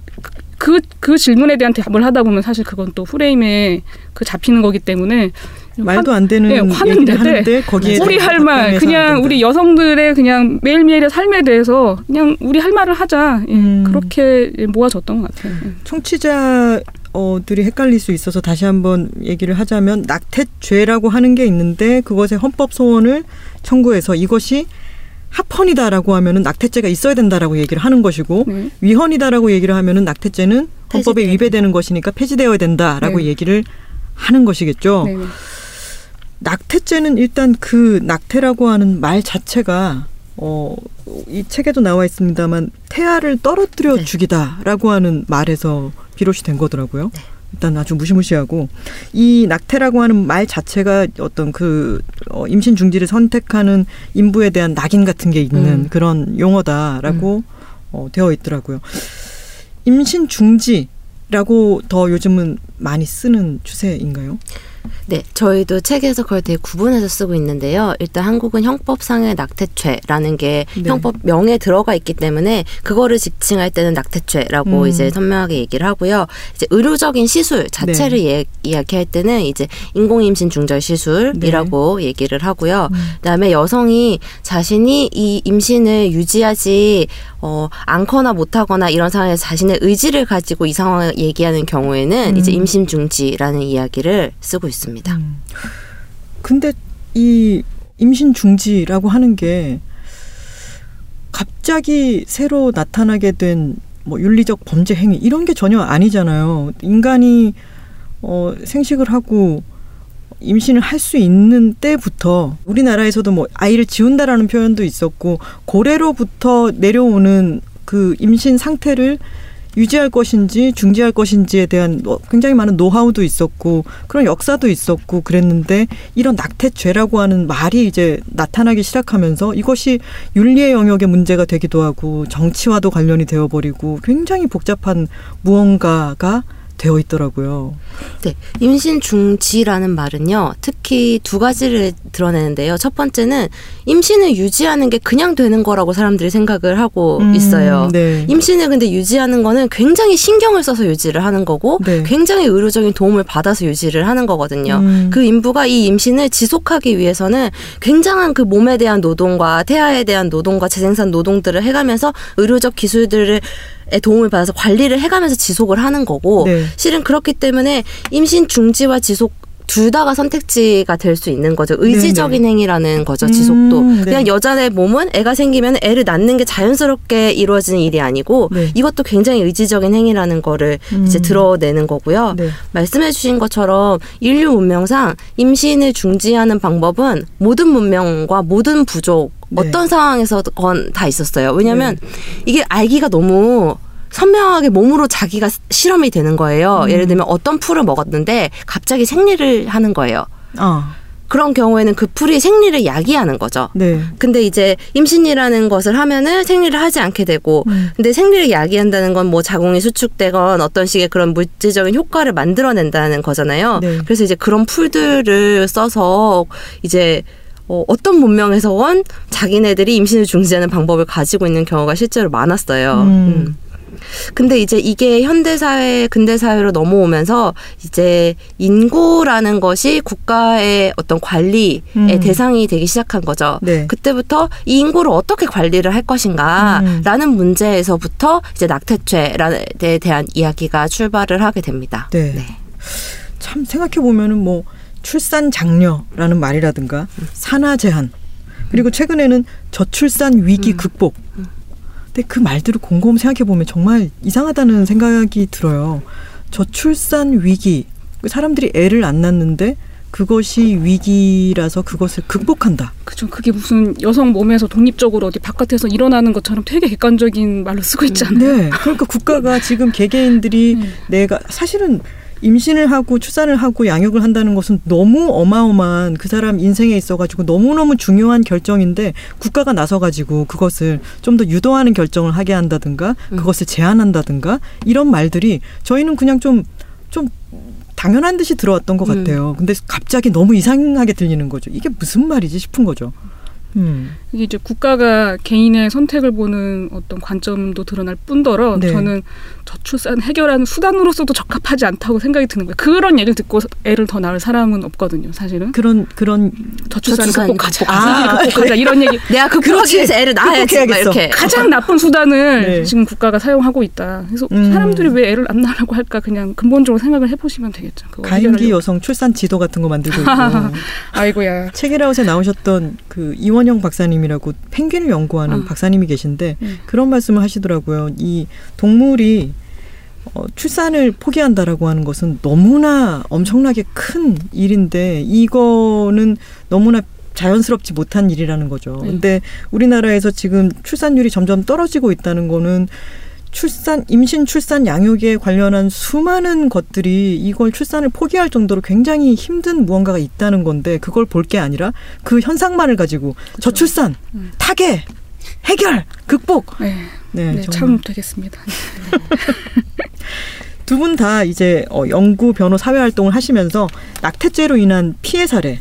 그 그 질문에 대한 답을 하다 보면 사실 그건 또 프레임에 그 잡히는 거기 때문에 말도 안 되는 네, 화는 얘기를 내되 하는데 거기에 우리 할 말 그냥. 우리 여성들의 그냥 매일매일의 삶에 대해서 그냥 우리 할 말을 하자 예, 음. 그렇게 모아졌던 것 같아요. 예. 청취자 들이 헷갈릴 수 있어서 다시 한번 얘기를 하자면 낙태죄라고 하는 게 있는데 그것의 헌법 소원을 청구해서 이것이 합헌이다라고 하면은 낙태죄가 있어야 된다라고 얘기를 하는 것이고 네. 위헌이다라고 얘기를 하면은 낙태죄는 헌법에 위배되는 것이니까 폐지되어야 된다라고 네. 얘기를 하는 것이겠죠. 네, 네. 낙태죄는 일단 그 낙태라고 하는 말 자체가 어, 이 책에도 나와 있습니다만 태아를 떨어뜨려 네. 죽이다라고 하는 말에서 비롯이 된 거더라고요. 네. 일단 아주 무시무시하고 이 낙태라고 하는 말 자체가 어떤 그 어, 임신 중지를 선택하는 인부에 대한 낙인 같은 게 있는 음. 그런 용어다라고 어, 되어 있더라고요. 임신 중지라고 더 요즘은 많이 쓰는 추세인가요? 네, 저희도 책에서 그걸 되게 구분해서 쓰고 있는데요. 일단 한국은 형법상의 낙태죄라는 게 네. 형법 명에 들어가 있기 때문에 그거를 지칭할 때는 낙태죄라고 음. 이제 선명하게 얘기를 하고요. 이제 의료적인 시술 자체를 네. 예, 이야기할 때는 이제 인공임신 중절 시술이라고 얘기를 하고요. 음. 그다음에 여성이 자신이 이 임신을 유지하지 어, 않거나 못하거나 이런 상황에서 자신의 의지를 가지고 이 상황을 얘기하는 경우에는 음. 이제 임신 중지라는 이야기를 쓰고 있습니다. 음. 근데 이 임신 중지라고 하는 게 갑자기 새로 나타나게 된 뭐 윤리적 범죄 행위 이런 게 전혀 아니잖아요. 인간이 어 생식을 하고 임신을 할 수 있는 때부터 우리나라에서도 뭐 아이를 지운다라는 표현도 있었고 고래로부터 내려오는 그 임신 상태를 유지할 것인지 중지할 것인지에 대한 뭐 굉장히 많은 노하우도 있었고 그런 역사도 있었고 그랬는데 이런 낙태죄라고 하는 말이 이제 나타나기 시작하면서 이것이 윤리의 영역의 문제가 되기도 하고 정치와도 관련이 되어버리고 굉장히 복잡한 무언가가 되어 있더라고요. 네. 임신 중지라는 말은요, 특히 두 가지를 드러내는데요. 첫 번째는 임신을 유지하는 게 그냥 되는 거라고 사람들이 생각을 하고 음, 있어요. 네. 임신을 근데 유지하는 거는 굉장히 신경을 써서 유지를 하는 거고, 네. 굉장히 의료적인 도움을 받아서 유지를 하는 거거든요. 음. 그 인부가 이 임신을 지속하기 위해서는 굉장한 그 몸에 대한 노동과 태아에 대한 노동과 재생산 노동들을 해가면서 의료적 기술들을 에 도움을 받아서 관리를 해가면서 지속을 하는 거고 네. 실은 그렇기 때문에 임신 중지와 지속 둘 다가 선택지가 될 수 있는 거죠. 의지적인 행위라는 거죠. 음, 지속도. 네. 그냥 여자의 몸은 애가 생기면 애를 낳는 게 자연스럽게 이루어지는 일이 아니고 네. 이것도 굉장히 의지적인 행위라는 거를 이제 음. 드러내는 거고요. 네. 말씀해 주신 것처럼 인류 문명상 임신을 중지하는 방법은 모든 문명과 모든 부족 네. 어떤 상황에서건 다 있었어요. 왜냐하면 이게 알기가 너무 선명하게 몸으로 자기가 실험이 되는 거예요. 음. 예를 들면 어떤 풀을 먹었는데 갑자기 생리를 하는 거예요. 아, 그런 경우에는 그 풀이 생리를 야기하는 거죠. 네. 근데 이제 임신이라는 것을 하면은 생리를 하지 않게 되고 음. 근데 생리를 야기한다는 건 뭐 자궁이 수축되건 어떤 식의 그런 물질적인 효과를 만들어낸다는 거잖아요. 네. 그래서 이제 그런 풀들을 써서 이제 어, 어떤 문명에서건 자기네들이 임신을 중지하는 방법을 가지고 있는 경우가 실제로 많았어요. 음. 음. 근데 이제 이게 현대사회, 근대사회로 넘어오면서 이제 인구라는 것이 국가의 어떤 관리의 음. 대상이 되기 시작한 거죠. 네. 그때부터 이 인구를 어떻게 관리를 할 것인가라는 음. 문제에서부터 이제 낙태죄에 대한 이야기가 출발을 하게 됩니다. 네. 참 생각해 보면은 뭐 출산 장려라는 말이라든가 산하 제한 그리고 최근에는 저출산 위기 음. 극복. 근데 그 말들을 곰곰 생각해 보면 정말 이상하다는 생각이 들어요. 저출산 위기 사람들이 애를 안 낳는데 그것이 위기라서 그것을 극복한다. 그죠. 그게 무슨 여성 몸에서 독립적으로 어디 바깥에서 일어나는 것처럼 되게 객관적인 말로 쓰고 있지 않나요? 네. 그러니까 국가가 지금 개개인들이 음. 내가 사실은 임신을 하고 출산을 하고 양육을 한다는 것은 너무 어마어마한 그 사람 인생에 있어가지고 너무너무 중요한 결정인데 국가가 나서가지고 그것을 좀 더 유도하는 결정을 하게 한다든가 음. 그것을 제한한다든가 이런 말들이 저희는 그냥 좀, 좀 당연한 듯이 들어왔던 것 음. 같아요. 근데 갑자기 너무 이상하게 들리는 거죠. 이게 무슨 말이지 싶은 거죠. 음. 이게 이제 국가가 개인의 선택을 보는 어떤 관점도 드러날 뿐더러 네. 저는 저출산 해결하는 수단으로서도 적합하지 않다고 생각이 드는 거예요. 그런 얘기를 듣고 애를 더 낳을 사람은 없거든요. 사실은 그런, 그런, 저출산을 저출산 극복하자, 극복하자. 아, 극복하자 이런 얘기 *laughs* 내가 극복하기. 위해서 애를 낳아야지. 이렇게 가장 나쁜 수단을 네. 지금 국가가 사용하고 있다. 그래서 음. 사람들이 왜 애를 안 낳으라고 할까 그냥 근본적으로 생각을 해보시면 되겠죠. 가임기. 여성 출산 지도 같은 거 만들고 있고 *laughs* 아이고야. 책이라웃에 나오셨던 그 이원영 박사님이 라고 펭귄을 연구하는 아. 박사님이 계신데 음. 그런 말씀을 하시더라고요. 이 동물이 어, 출산을 포기한다라고 하는 것은 너무나 엄청나게 큰 일인데 이거는 너무나 자연스럽지 못한 일이라는 거죠. 네. 근데 우리나라에서 지금 출산율이 점점 떨어지고 있다는 거는 출산, 임신, 출산, 양육에 관련한 수많은 것들이 이걸 출산을 포기할 정도로 굉장히 힘든 무언가가 있다는 건데 그걸 볼 게 아니라 그 현상만을 가지고 저출산, 음. 타계, 해결, 극복. 네, 네, 네. 참 되겠습니다. 두 분 다 이제 어, 연구 변호 사회 활동을 하시면서 낙태죄로 인한 피해 사례를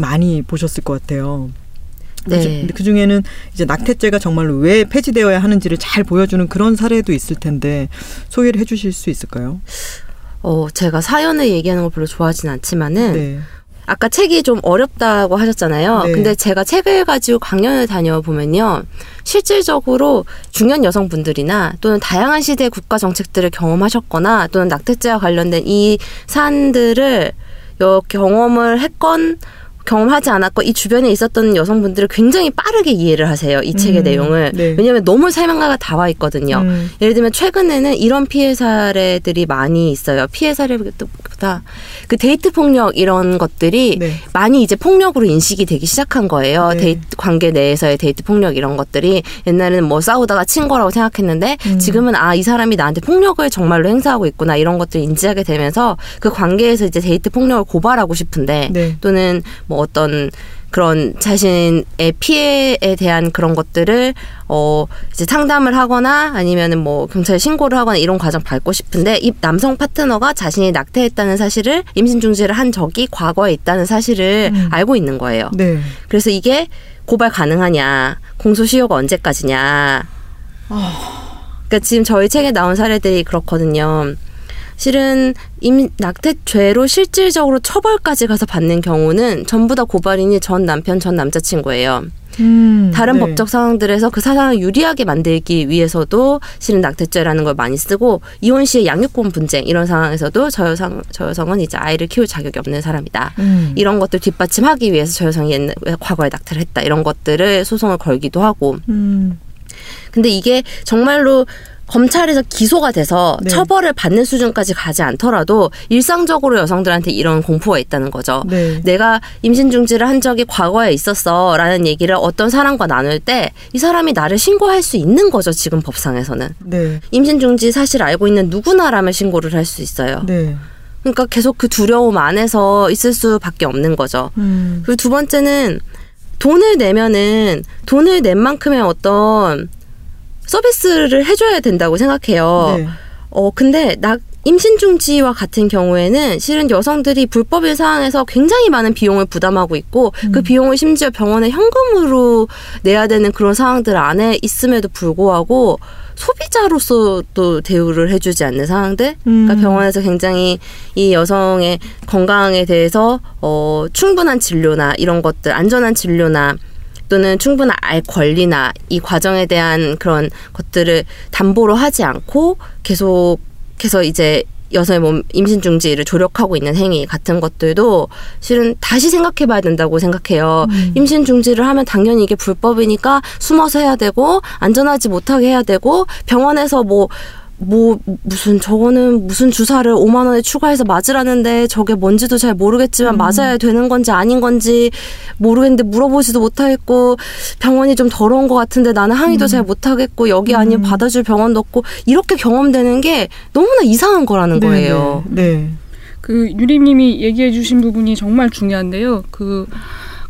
많이 보셨을 것 같아요. 네. 그 중에는 이제 낙태죄가 정말로 왜 폐지되어야 하는지를 잘 보여주는 그런 사례도 있을 텐데 소개를 해주실 수 있을까요? 어, 제가 사연을 얘기하는 걸 별로 좋아하진 않지만은 네. 아까 책이 좀 어렵다고 하셨잖아요. 네. 근데 제가 책을 가지고 강연을 다녀보면요. 실질적으로 중년 여성분들이나 또는 다양한 시대의 국가 정책들을 경험하셨거나 또는 낙태죄와 관련된 이 사안들을 여, 경험을 했건 경험하지 않았건 이 주변에 있었던 여성분들을 굉장히 빠르게 이해를 하세요. 이 책의 음, 내용을. 네. 왜냐하면 너무 설명가가 다 와 있거든요. 음. 예를 들면 최근에는 이런 피해 사례들이 많이 있어요. 피해 사례보다 그 데이트 폭력 이런 것들이 네. 많이 이제 폭력으로 인식이 되기 시작한 거예요. 네. 데이트 관계 내에서의 데이트 폭력 이런 것들이 옛날에는 뭐 싸우다가 친 거라고 생각했는데 음. 지금은 아 이 사람이 나한테 폭력을 정말로 행사하고 있구나 이런 것들을 인지하게 되면서 그 관계에서 이제 데이트 폭력을 고발하고 싶은데 네. 또는 뭐 어떤 그런 자신의 피해에 대한 그런 것들을 어 이제 상담을 하거나 아니면은 뭐 경찰에 신고를 하거나 이런 과정 밟고 싶은데 이 남성 파트너가 자신이 낙태했다는 사실을 임신 중지를 한 적이 과거에 있다는 사실을 음. 알고 있는 거예요. 네. 그래서 이게 고발 가능하냐, 공소시효가 언제까지냐. 그러니까 지금 저희 책에 나온 사례들이 그렇거든요. 실은 임 낙태죄로 실질적으로 처벌까지 가서 받는 경우는 전부 다 고발인이 전 남편, 전 남자친구예요. 음, 다른 네. 법적 상황들에서 그 사상을 유리하게 만들기 위해서도 실은 낙태죄라는 걸 많이 쓰고 이혼 시의 양육권 분쟁 이런 상황에서도 저 여성 저 여성은 이제 아이를 키울 자격이 없는 사람이다. 음. 이런 것들 뒷받침하기 위해서 저 여성이 옛날 과거에 낙태를 했다 이런 것들을 소송을 걸기도 하고 음. 근데 이게 정말로 검찰에서 기소가 돼서 네. 처벌을 받는 수준까지 가지 않더라도 일상적으로 여성들한테 이런 공포가 있다는 거죠. 네. 내가 임신 중지를 한 적이 과거에 있었어라는 얘기를 어떤 사람과 나눌 때 이 사람이 나를 신고할 수 있는 거죠. 지금 법상에서는 네. 임신 중지 사실 알고 있는 누구나라면 신고를 할 수 있어요. 네. 그러니까 계속 그 두려움 안에서 있을 수밖에 없는 거죠. 음. 그리고 두 번째는 돈을 내면은 돈을 낸 만큼의 어떤 서비스를 해줘야 된다고 생각해요. 네. 어 근데 나 임신 중지와 같은 경우에는 실은 여성들이 불법인 상황에서 굉장히 많은 비용을 부담하고 있고 그 음. 비용을 심지어 병원에 현금으로 내야 되는 그런 상황들 안에 있음에도 불구하고 소비자로서 또 대우를 해주지 않는 상황들 그러니까 음. 병원에서 굉장히 이 여성의 건강에 대해서 어 충분한 진료나 이런 것들 안전한 진료나 또는 충분한 알 권리나 이 과정에 대한 그런 것들을 담보로 하지 않고 계속해서 이제 여성의 몸 임신 중지를 조력하고 있는 행위 같은 것들도 실은 다시 생각해 봐야 된다고 생각해요. 음. 임신 중지를 하면 당연히 이게 불법이니까 숨어서 해야 되고 안전하지 못하게 해야 되고 병원에서 뭐 뭐 무슨 저거는 무슨 주사를 5만 원에 추가해서 맞으라는데 저게 뭔지도 잘 모르겠지만 맞아야 되는 건지 아닌 건지 모르겠는데 물어보지도 못하겠고 병원이 좀 더러운 것 같은데 나는 항의도 잘 못하겠고 여기 아니면 받아줄 병원도 없고 이렇게 경험되는 게 너무나 이상한 거라는 네, 거예요. 네. 네. 그 유림님이 얘기해주신 부분이 정말 중요한데요. 그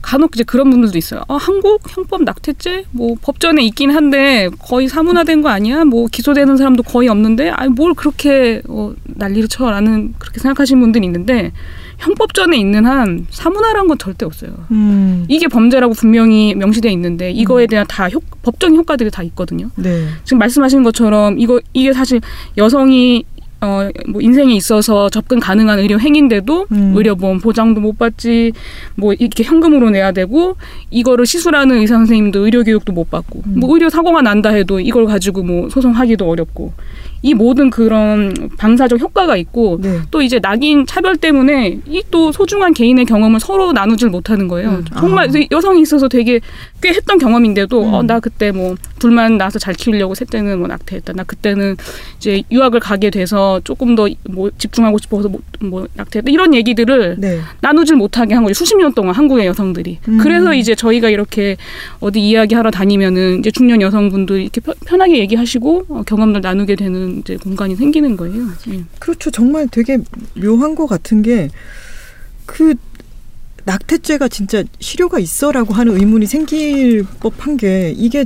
간혹 이제 그런 분들도 있어요. 아, 한국 형법 낙태죄 뭐 법전에 있긴 한데 거의 사문화된 거 아니야? 뭐 기소되는 사람도 거의 없는데 아니 뭘 그렇게 어, 난리를 쳐라는 그렇게 생각하시는 분들이 있는데 형법전에 있는 한 사문화란 건 절대 없어요. 음. 이게 범죄라고 분명히 명시되어 있는데 이거에 대한 다 효, 법적인 효과들이 다 있거든요. 네. 지금 말씀하신 것처럼 이거 이게 사실 여성이 어 뭐 인생에 있어서 접근 가능한 의료 행인데도 음. 의료보험 보장도 못 받지 뭐 이렇게 현금으로 내야 되고 이거를 시술하는 의사 선생님도 의료 교육도 못 받고 음. 뭐 의료 사고가 난다 해도 이걸 가지고 뭐 소송하기도 어렵고 이 모든 그런 방사적 효과가 있고 네. 또 이제 낙인 차별 때문에 이 또 소중한 개인의 경험을 서로 나누질 못하는 거예요. 음. 정말 아. 여성이 있어서 되게 꽤 했던 경험인데도 음. 어, 나 그때 뭐 둘만 낳아서 잘 키우려고 셋 때는 뭐 낙태했다. 나 그때는 이제 유학을 가게 돼서 조금 더 뭐 집중하고 싶어서 뭐, 뭐 낙태했다. 이런 얘기들을 네. 나누질 못하게 한 거죠. 수십 년 동안 한국의 여성들이. 음. 그래서 이제 저희가 이렇게 어디 이야기하러 다니면은 이제 중년 여성분들이 이렇게 편- 편하게 얘기하시고 어, 경험을 나누게 되는 이제 공간이 생기는 거예요. 예. 그렇죠. 정말 되게 묘한 것 같은 게 그 낙태죄가 진짜 실효가 있어라고 하는 의문이 생길 법한 게 이게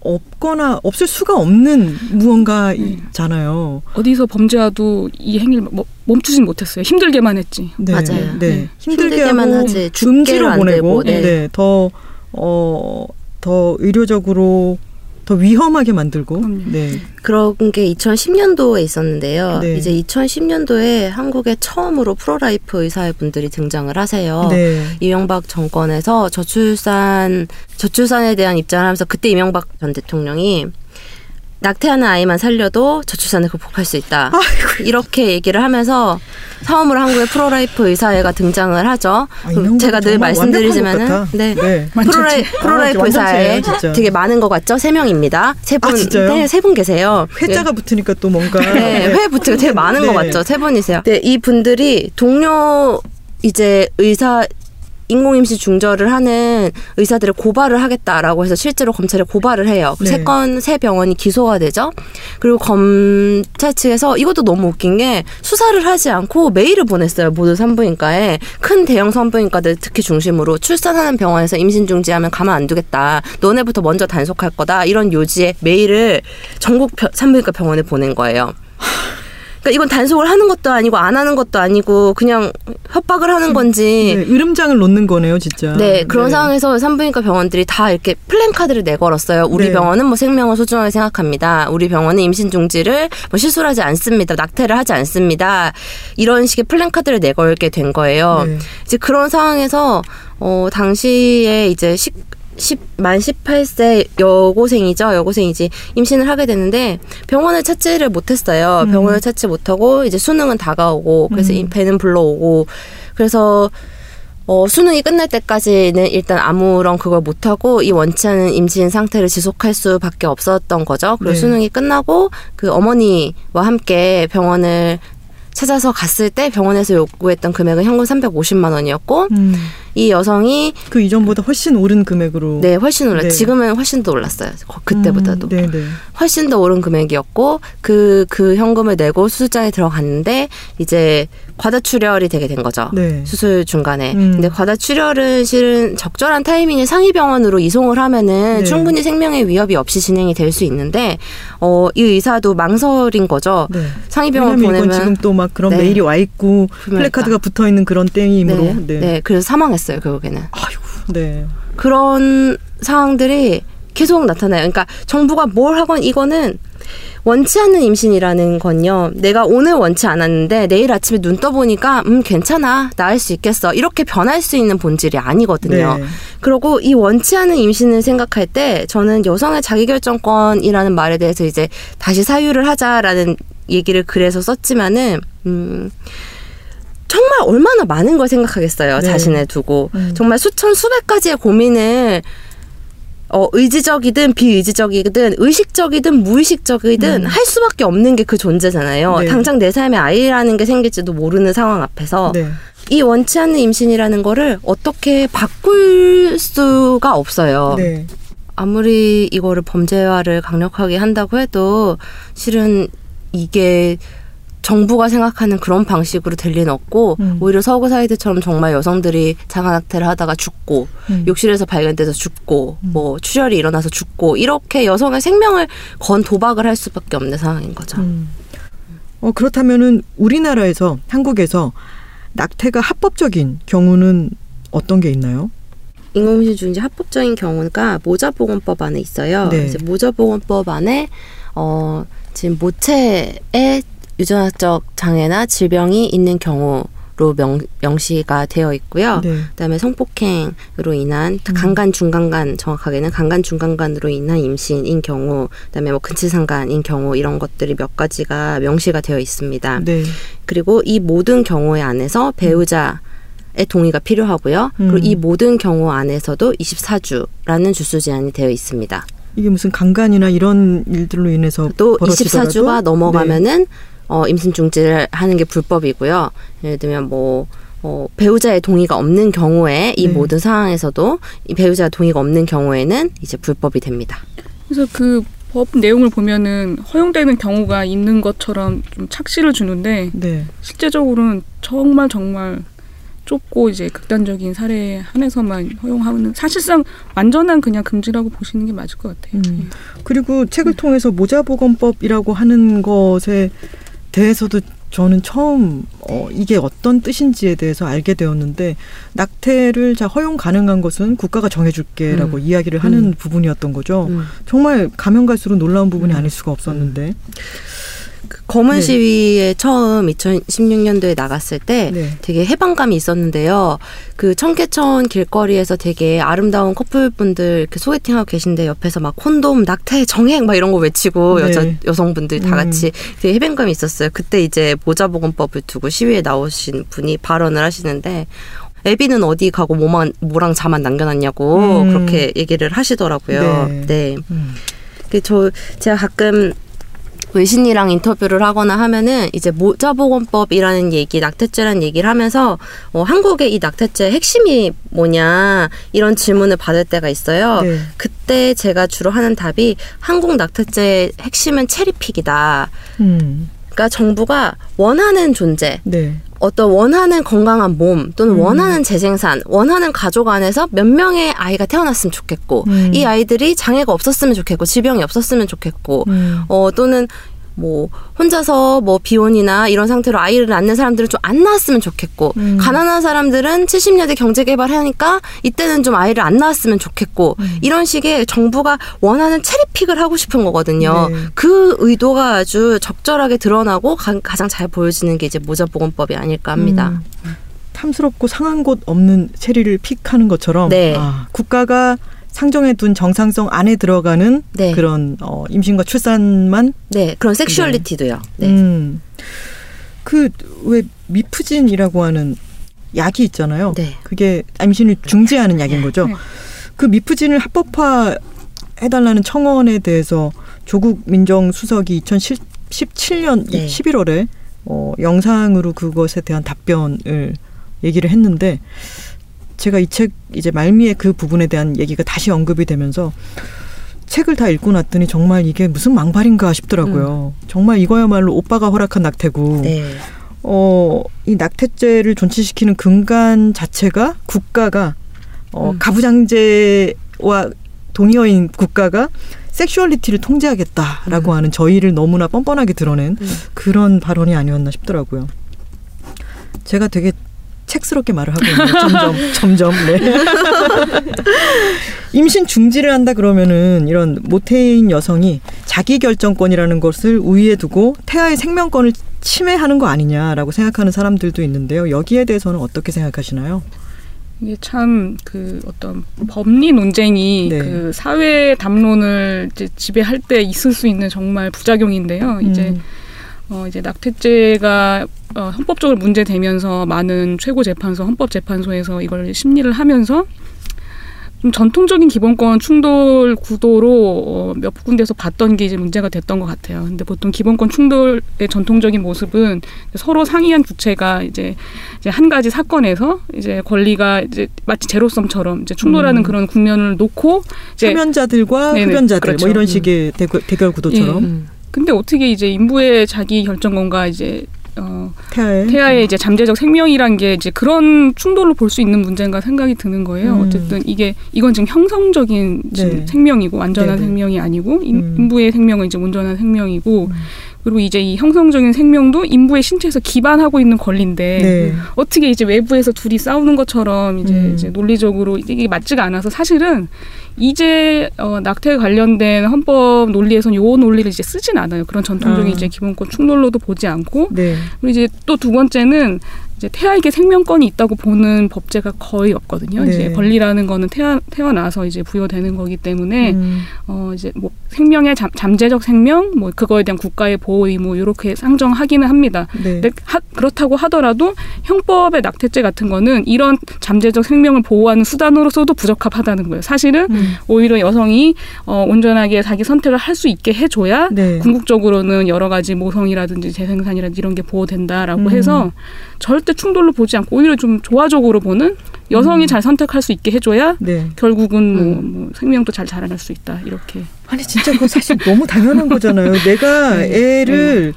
없거나 없을 수가 없는 무언가잖아요. 어디서 범죄와도 이 행위를 뭐- 멈추진 못했어요. 힘들게만 했지. 네, 맞아요. 네. 네. 힘들게 힘들게만 하지, 죽게로 음지로 안 보내고 네. 네. 더 어, 더 의료적으로 더 위험하게 만들고. 네. 그런 게 2010년도에 있었는데요. 네. 이제 2010년도에 한국에 처음으로 pro-life 의사분들이 등장을 하세요. 네. 이명박 정권에서 저출산 저출산에 대한 입장을 하면서 그때 이명박 전 대통령이 낙태하는 아이만 살려도 저출산을 극복할 수 있다. 이렇게 얘기를 하면서 처음으로 한국의 pro-life 의사회가 등장을 하죠. 아, 제가 늘 말씀드리지만은. 네. 네. pro-li, pro-life 아, 의사회 진짜. 되게 많은 것 같죠? 세 명입니다. 세 분, 아? 네, 세분 계세요. 회자가 붙으니까 또 뭔가 *laughs* 네, 회 부트가 되게 많은 네. 것 같죠. 세 분이세요. 네, 이 분들이 동료 이제 의사 인공임신 중절을 하는 의사들을 고발을 하겠다라고 해서 실제로 검찰에 고발을 해요. 네. 세건 세 병원이 기소가 되죠. 그리고 검찰 측에서 이것도 너무 웃긴 게 수사를 하지 않고 메일을 보냈어요. 모든 산부인과에 큰 대형 산부인과들 특히 중심으로 출산하는 병원에서 임신 중지하면 가만 안 두겠다. 너네부터 먼저 단속할 거다. 이런 요지의 메일을 전국 벼- 산부인과 병원에 보낸 거예요. 그러니까 이건 단속을 하는 것도 아니고 안 하는 것도 아니고 그냥 협박을 하는 건지 네, 으름장을 놓는 거네요, 진짜. 네, 그런 네. 상황에서 산부인과 병원들이 다 이렇게 플랜카드를 내걸었어요. 우리 네. 병원은 뭐 생명을 소중하게 생각합니다. 우리 병원은 임신 중지를 뭐 실수하지 않습니다. 낙태를 하지 않습니다. 이런 식의 플랜카드를 내걸게 된 거예요. 네. 이제 그런 상황에서 어 당시에 이제 식 10만 18세 여고생이죠. 여고생이지 임신을 하게 되는데 병원을 찾지를 못했어요. 음. 병원을 찾지 못하고 이제 수능은 다가오고 그래서 음. 배는 불러오고 그래서 어, 수능이 끝날 때까지는 일단 아무런 그걸 못하고 이 원치 않은 임신 상태를 지속할 수밖에 없었던 거죠. 그리고 네. 수능이 끝나고 그 어머니와 함께 병원을 찾아서 갔을 때 병원에서 요구했던 금액은 현금 350만 원이었고 음. 이 여성이 그 이전보다 훨씬 오른 금액으로. 네 훨씬 올랐 네. 지금은 훨씬 더 올랐어요. 거- 그때보다도 음, 네, 네. 훨씬 더 오른 금액이었고 그그 현금을 내고 수술장에 들어갔는데 이제 과다 출혈이 되게 된 거죠. 네. 수술 중간에. 음. 근데 과다 출혈은 실은 적절한 타이밍에 상위 병원으로 이송을 하면은 네. 충분히 생명의 위협이 없이 진행이 될 수 있는데 어 이 의사도 망설인 거죠. 네. 상위 병원 보내면 지금 또 막 그런 네. 메일이 와 있고 그러니까. 플래카드가 붙어 있는 그런 땡이므로. 네. 그래서 사망했어요 결국에는. 아이고. 네. 그런 상황들이 계속 나타나요. 그러니까 정부가 뭘 하건 이거는 원치 않는 임신이라는 건요. 내가 오늘 원치 않았는데 내일 아침에 눈 떠보니까 음 괜찮아 나을 수 있겠어 이렇게 변할 수 있는 본질이 아니거든요. 네. 그리고 이 원치 않은 임신을 생각할 때 저는 여성의 자기결정권이라는 말에 대해서 이제 다시 사유를 하자라는 얘기를 그래서 썼지만은 음 정말 얼마나 많은 걸 생각하겠어요 네. 자신을 두고 음. 정말 수천 수백 가지의 고민을 어 의지적이든 비의지적이든 의식적이든 무의식적이든 음. 할 수밖에 없는 게 그 존재잖아요. 네. 당장 내 삶에 아이라는 게 생길지도 모르는 상황 앞에서 네. 이 원치 않는 임신이라는 거를 어떻게 바꿀 수가 없어요. 네. 아무리 이거를 범죄화를 강력하게 한다고 해도 실은 이게 정부가 생각하는 그런 방식으로 될 리는 없고 음. 오히려 서구 사회들처럼 정말 여성들이 자가낙태를 하다가 죽고 음. 욕실에서 발견돼서 죽고 음. 뭐 출혈이 일어나서 죽고 이렇게 여성의 생명을 건 도박을 할 수밖에 없는 상황인 거죠. 음. 어 그렇다면은 우리나라에서 한국에서 낙태가 합법적인 경우는 어떤 게 있나요? 인공임신 중지 합법적인 경우가 모자보건법 안에 있어요. 네. 이제 모자보건법 안에 어 지금 모체에 유전학적 장애나 질병이 있는 경우 로 명, 명시가 되어 있고요. 네. 그다음에 성폭행으로 인한 음. 강간 중간간 정확하게는 강간 중간간으로 인한 임신인 경우, 그다음에 뭐 근치상간인 경우 이런 것들이 몇 가지가 명시가 되어 있습니다. 네. 그리고 이 모든 경우에 안에서 배우자 의 동의가 필요하고요. 음. 그리고 이 모든 경우 안에서도 24주라는 주수 제한이 되어 있습니다. 이게 무슨 강간이나 이런 일들로 인해서 또 벌어지더라도? 24주가 넘어가면은 어, 임신 중지를 하는 게 불법이고요. 예를 들면 뭐 어, 배우자의 동의가 없는 경우에 이 네. 모든 상황에서도 이 배우자 동의가 없는 경우에는 이제 불법이 됩니다. 그래서 그 법 내용을 보면은 허용되는 경우가 있는 것처럼 좀 착시를 주는데 네. 실제적으로는 정말 정말 좁고 이제 극단적인 사례에 한해서만 허용하는 사실상 완전한 그냥 금지라고 보시는 게 맞을 것 같아요. 음. 그리고 책을 통해서 모자보건법이라고 하는 것에 대해서도 저는 처음 어, 이게 어떤 뜻인지에 대해서 알게 되었는데 낙태를 자 허용 가능한 것은 국가가 정해줄게라고 음. 이야기를 하는 음. 부분이었던 거죠. 음. 정말 가면 갈수록 놀라운 부분이 음. 아닐 수가 없었는데. 그 검은 네. 시위에 처음 2016년도에 나갔을 때 네. 되게 해방감이 있었는데요. 그 청계천 길거리에서 되게 아름다운 커플분들 이렇게 소개팅하고 계신데 옆에서 막 콘돔, 낙태, 정행 막 이런 거 외치고 네. 여자 여성분들 다 음. 같이 되게 해방감이 있었어요. 그때 이제 모자보건법을 두고 시위에 나오신 분이 발언을 하시는데 애비는 어디 가고 뭐만 뭐랑 자만 남겨놨냐고 음. 그렇게 얘기를 하시더라고요. 네. 네. 음. 그 저 제가 가끔 외신이랑 인터뷰를 하거나 하면은 이제 모자보건법이라는 얘기, 낙태죄라는 얘기를 하면서 어, 한국의 이 낙태죄 핵심이 뭐냐 이런 질문을 받을 때가 있어요. 네. 그때 제가 주로 하는 답이 한국 낙태죄의 핵심은 체리픽이다. 음. 그러니까 정부가 원하는 존재, 네. 어떤 원하는 건강한 몸 또는 음. 원하는 재생산, 원하는 가족 안에서 몇 명의 아이가 태어났으면 좋겠고 음. 이 아이들이 장애가 없었으면 좋겠고 지병이 없었으면 좋겠고 음. 어 또는 뭐 혼자서 뭐 비혼이나 이런 상태로 아이를 낳는 사람들은 좀 안 낳았으면 좋겠고 음. 가난한 사람들은 70년대 경제 개발하니까 이때는 좀 아이를 안 낳았으면 좋겠고 음. 이런 식의 정부가 원하는 체리픽을 하고 싶은 거거든요. 네. 그 의도가 아주 적절하게 드러나고 가, 가장 잘 보여지는 게 이제 모자보건법이 아닐까 합니다. 음. 탐스럽고 상한 곳 없는 체리를 픽하는 것처럼 네. 아, 국가가 상정해 둔 정상성 안에 들어가는 네. 그런 어, 임신과 출산만 네, 그런 섹슈얼리티도요. 네. 음. 그왜 미프진이라고 하는 약이 있잖아요. 네. 그게 임신을 중지하는 약인 거죠. 네. 그 미프진을 합법화 해달라는 청원에 대해서 조국 민정수석이 2017년 네. 11월에 어, 영상으로 그것에 대한 답변을 얘기를 했는데 제가 이 책 이제 말미에 그 부분에 대한 얘기가 다시 언급이 되면서 책을 다 읽고 났더니 정말 이게 무슨 망발인가 싶더라고요. 정말 이거야말로 오빠가 허락한 낙태고 음. 네. 어, 이 낙태죄를 존치시키는 근간 자체가 국가가 어, 음. 가부장제와 동의어인 국가가 sexuality를 통제하겠다라고 하는 저의를 너무나 뻔뻔하게 드러낸 음. 그런 발언이 아니었나 싶더라고요. 제가 되게 책스럽게 말을 하고 있네요. 점점, *laughs* 점점. 네. *laughs* 임신 중지를 한다 그러면은 이런 모태인 여성이 자기 결정권이라는 것을 우위에 두고 태아의 생명권을 침해하는 거 아니냐라고 생각하는 사람들도 있는데요. 여기에 대해서는 어떻게 생각하시나요? 이게 참 그 어떤 법리 논쟁이 네. 그 사회 담론을 이제 지배할 때 있을 수 있는 정말 부작용인데요. 이제 음, 어 이제 낙태죄가 어, 헌법적으로 문제되면서 많은 최고재판소, 헌법재판소에서 이걸 심리를 하면서 좀 전통적인 기본권 충돌 구도로 어, 몇 군데서 봤던 게 이제 문제가 됐던 것 같아요. 근데 보통 기본권 충돌의 전통적인 모습은 서로 상이한 주체가 이제 이제 한 가지 사건에서 이제 권리가 이제 마치 제로섬처럼 이제 충돌하는 음. 그런 국면을 놓고 이제 네네, 흡연자들 그렇죠. 뭐 이런 음. 식의 대결, 대결 구도처럼 예. 음. 근데 어떻게 이제 인부의 자기 결정권과 이제 어, 태아의 태아의 이제 잠재적 생명이란 게 이제 그런 충돌로 볼 수 있는 문제인가 생각이 드는 거예요. 음. 어쨌든 이게 이건 지금 형성적인 지금 네. 생명이고 완전한 네네. 생명이 아니고 인, 음. 인부의 생명은 이제 온전한 생명이고 음. 그리고 이제 이 형성적인 생명도 인부의 신체에서 기반하고 있는 권리인데 네. 어떻게 이제 외부에서 둘이 싸우는 것처럼 이제, 음. 이제 논리적으로 이게 맞지가 않아서 사실은 이제 어, 낙태 관련된 헌법 논리에서는 요 논리를 이제 쓰진 않아요. 그런 전통적인 아. 이제 기본권 충돌로도 보지 않고 네. 그리고 이제 또 두 번째는 이제 태아에게 생명권이 있다고 보는 법제가 거의 없거든요. 네. 이제 권리라는 거는 태어 태어나서 이제 부여되는 거기 때문에 음. 어 이제 뭐 생명의 잠, 잠재적 생명 뭐 그거에 대한 국가의 보호 의무 이렇게 상정하기는 합니다. 네. 근데 하, 그렇다고 하더라도 형법의 낙태죄 같은 거는 이런 잠재적 생명을 보호하는 수단으로서도 부적합하다는 거예요. 사실은 음. 오히려 여성이 어, 온전하게 자기 선택을 할 수 있게 해줘야 네. 궁극적으로는 여러 가지 모성이라든지 재생산이라든지 이런 게 보호된다라고 음. 해서 절대 충돌로 보지 않고 오히려 좀 조화적으로 보는 여성이 음. 잘 선택할 수 있게 해줘야 네. 결국은 뭐, 음. 뭐 생명도 잘 자라날 수 있다 이렇게 아니 진짜 그거 사실 너무 당연한 거잖아요. *laughs* 내가 네. 애를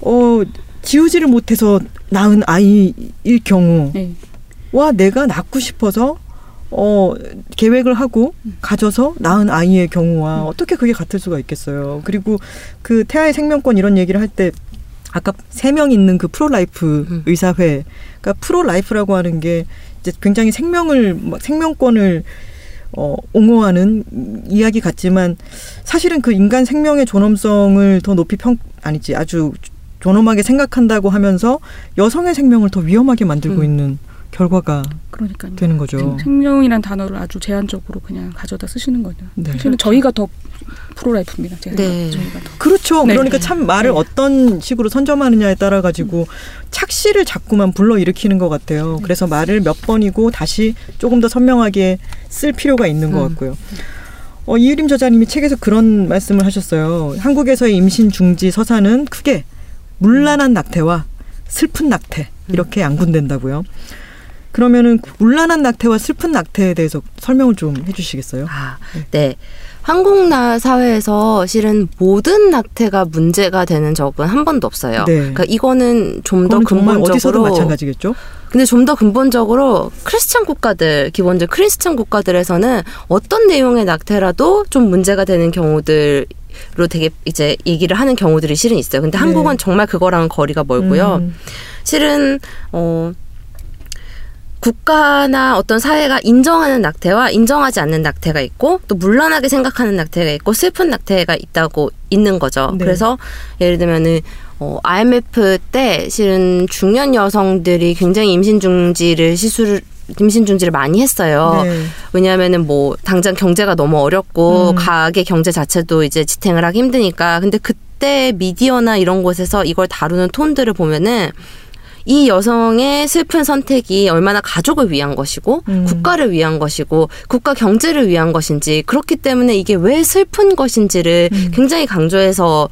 어 지우지를 못해서 낳은 아이일 경우와 네. 내가 낳고 싶어서 어 계획을 하고 가져서 낳은 아이의 경우와 어떻게 그게 같을 수가 있겠어요. 그리고 그 태아의 생명권 이런 얘기를 할 때 아까 세 명 있는 그 pro-life 음. 의사회, 그러니까 pro-life라고 하는 게 이제 굉장히 생명을 막 생명권을 어, 옹호하는 이야기 같지만 사실은 그 인간 생명의 존엄성을 더 높이 평 아니지 아주 존엄하게 생각한다고 하면서 여성의 생명을 더 위험하게 만들고 음. 있는 결과가 그러니까요. 되는 거죠. 생- 생명이란 단어를 아주 제한적으로 그냥 가져다 쓰시는 거죠. 네. 사실은 저희가 더 pro-life입니다. 제가 네. 저희가 더. 그렇죠. 네. 그러니까 참 말을 네. 어떤 식으로 선점하느냐에 따라 가지고 착시를 자꾸만 불러 일으키는 것 같아요. 네. 그래서 말을 몇 번이고 다시 조금 더 선명하게 쓸 필요가 있는 것 음. 같고요. 어, 이유림 저자님이 책에서 그런 말씀을 하셨어요. 한국에서의 임신 중지 서사는 크게 문란한 낙태와 슬픈 낙태 이렇게 양분된다고요. 그러면은 문란한 낙태와 슬픈 낙태에 대해서 설명을 좀 해주시겠어요? 아, 네. 한국 나 사회에서 실은 모든 낙태가 문제가 되는 적은 한 번도 없어요. 네. 그러니까 이거는 좀더 정말 어디서도 근본적으로 마찬가지겠죠? 근데 좀 더 근본적으로 크리스찬 국가들 기본적 크리스찬 국가들에서는 어떤 내용의 낙태라도 좀 문제가 되는 경우들 로 되게 이제 얘기를 하는 경우들이 실은 있어요. 근데 네. 한국은 정말 그거랑은 거리가 멀고요. 음, 실은 어 국가나 어떤 사회가 인정하는 낙태와 인정하지 않는 낙태가 있고 또 물란하게 생각하는 낙태가 있고 슬픈 낙태가 있다고 있는 거죠. 네. 그래서 예를 들면은 어 IMF 때 실은 중년 여성들이 굉장히 임신 중지를 시술을 임신 중지를 많이 했어요. 네. 왜냐하면은 뭐 당장 경제가 너무 어렵고 음. 가계 경제 자체도 이제 지탱을 하기 힘드니까 근데 그때 미디어나 이런 곳에서 이걸 다루는 톤들을 보면은 이 여성의 슬픈 선택이 얼마나 가족을 위한 것이고 음. 국가를 위한 것이고 국가 경제를 위한 것인지 그렇기 때문에 이게 왜 슬픈 것인지를 음. 굉장히 강조해서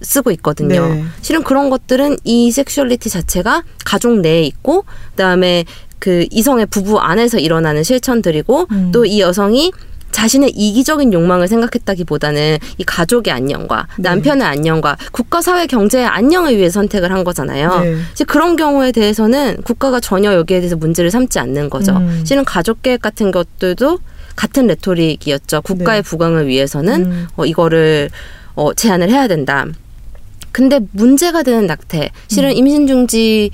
쓰고 있거든요. 네. 실은 그런 것들은 이 섹슈얼리티 자체가 가족 내에 있고 그다음에 그 이성의 부부 안에서 일어나는 실천들이고 음. 또이 여성이 자신의 이기적인 욕망을 생각했다기보다는 이 가족의 안녕과 네. 남편의 안녕과 국가 사회 경제의 안녕을 위해 선택을 한 거잖아요. 네. 이제 그런 경우에 대해서는 국가가 전혀 여기에 대해서 문제를 삼지 않는 거죠. 음. 실은 가족 계획 같은 것들도 같은 레토릭이었죠. 국가의 네. 부강을 위해서는 음. 어, 이거를 어, 제한을 해야 된다. 근데 문제가 되는 낙태, 실은 음. 임신 중지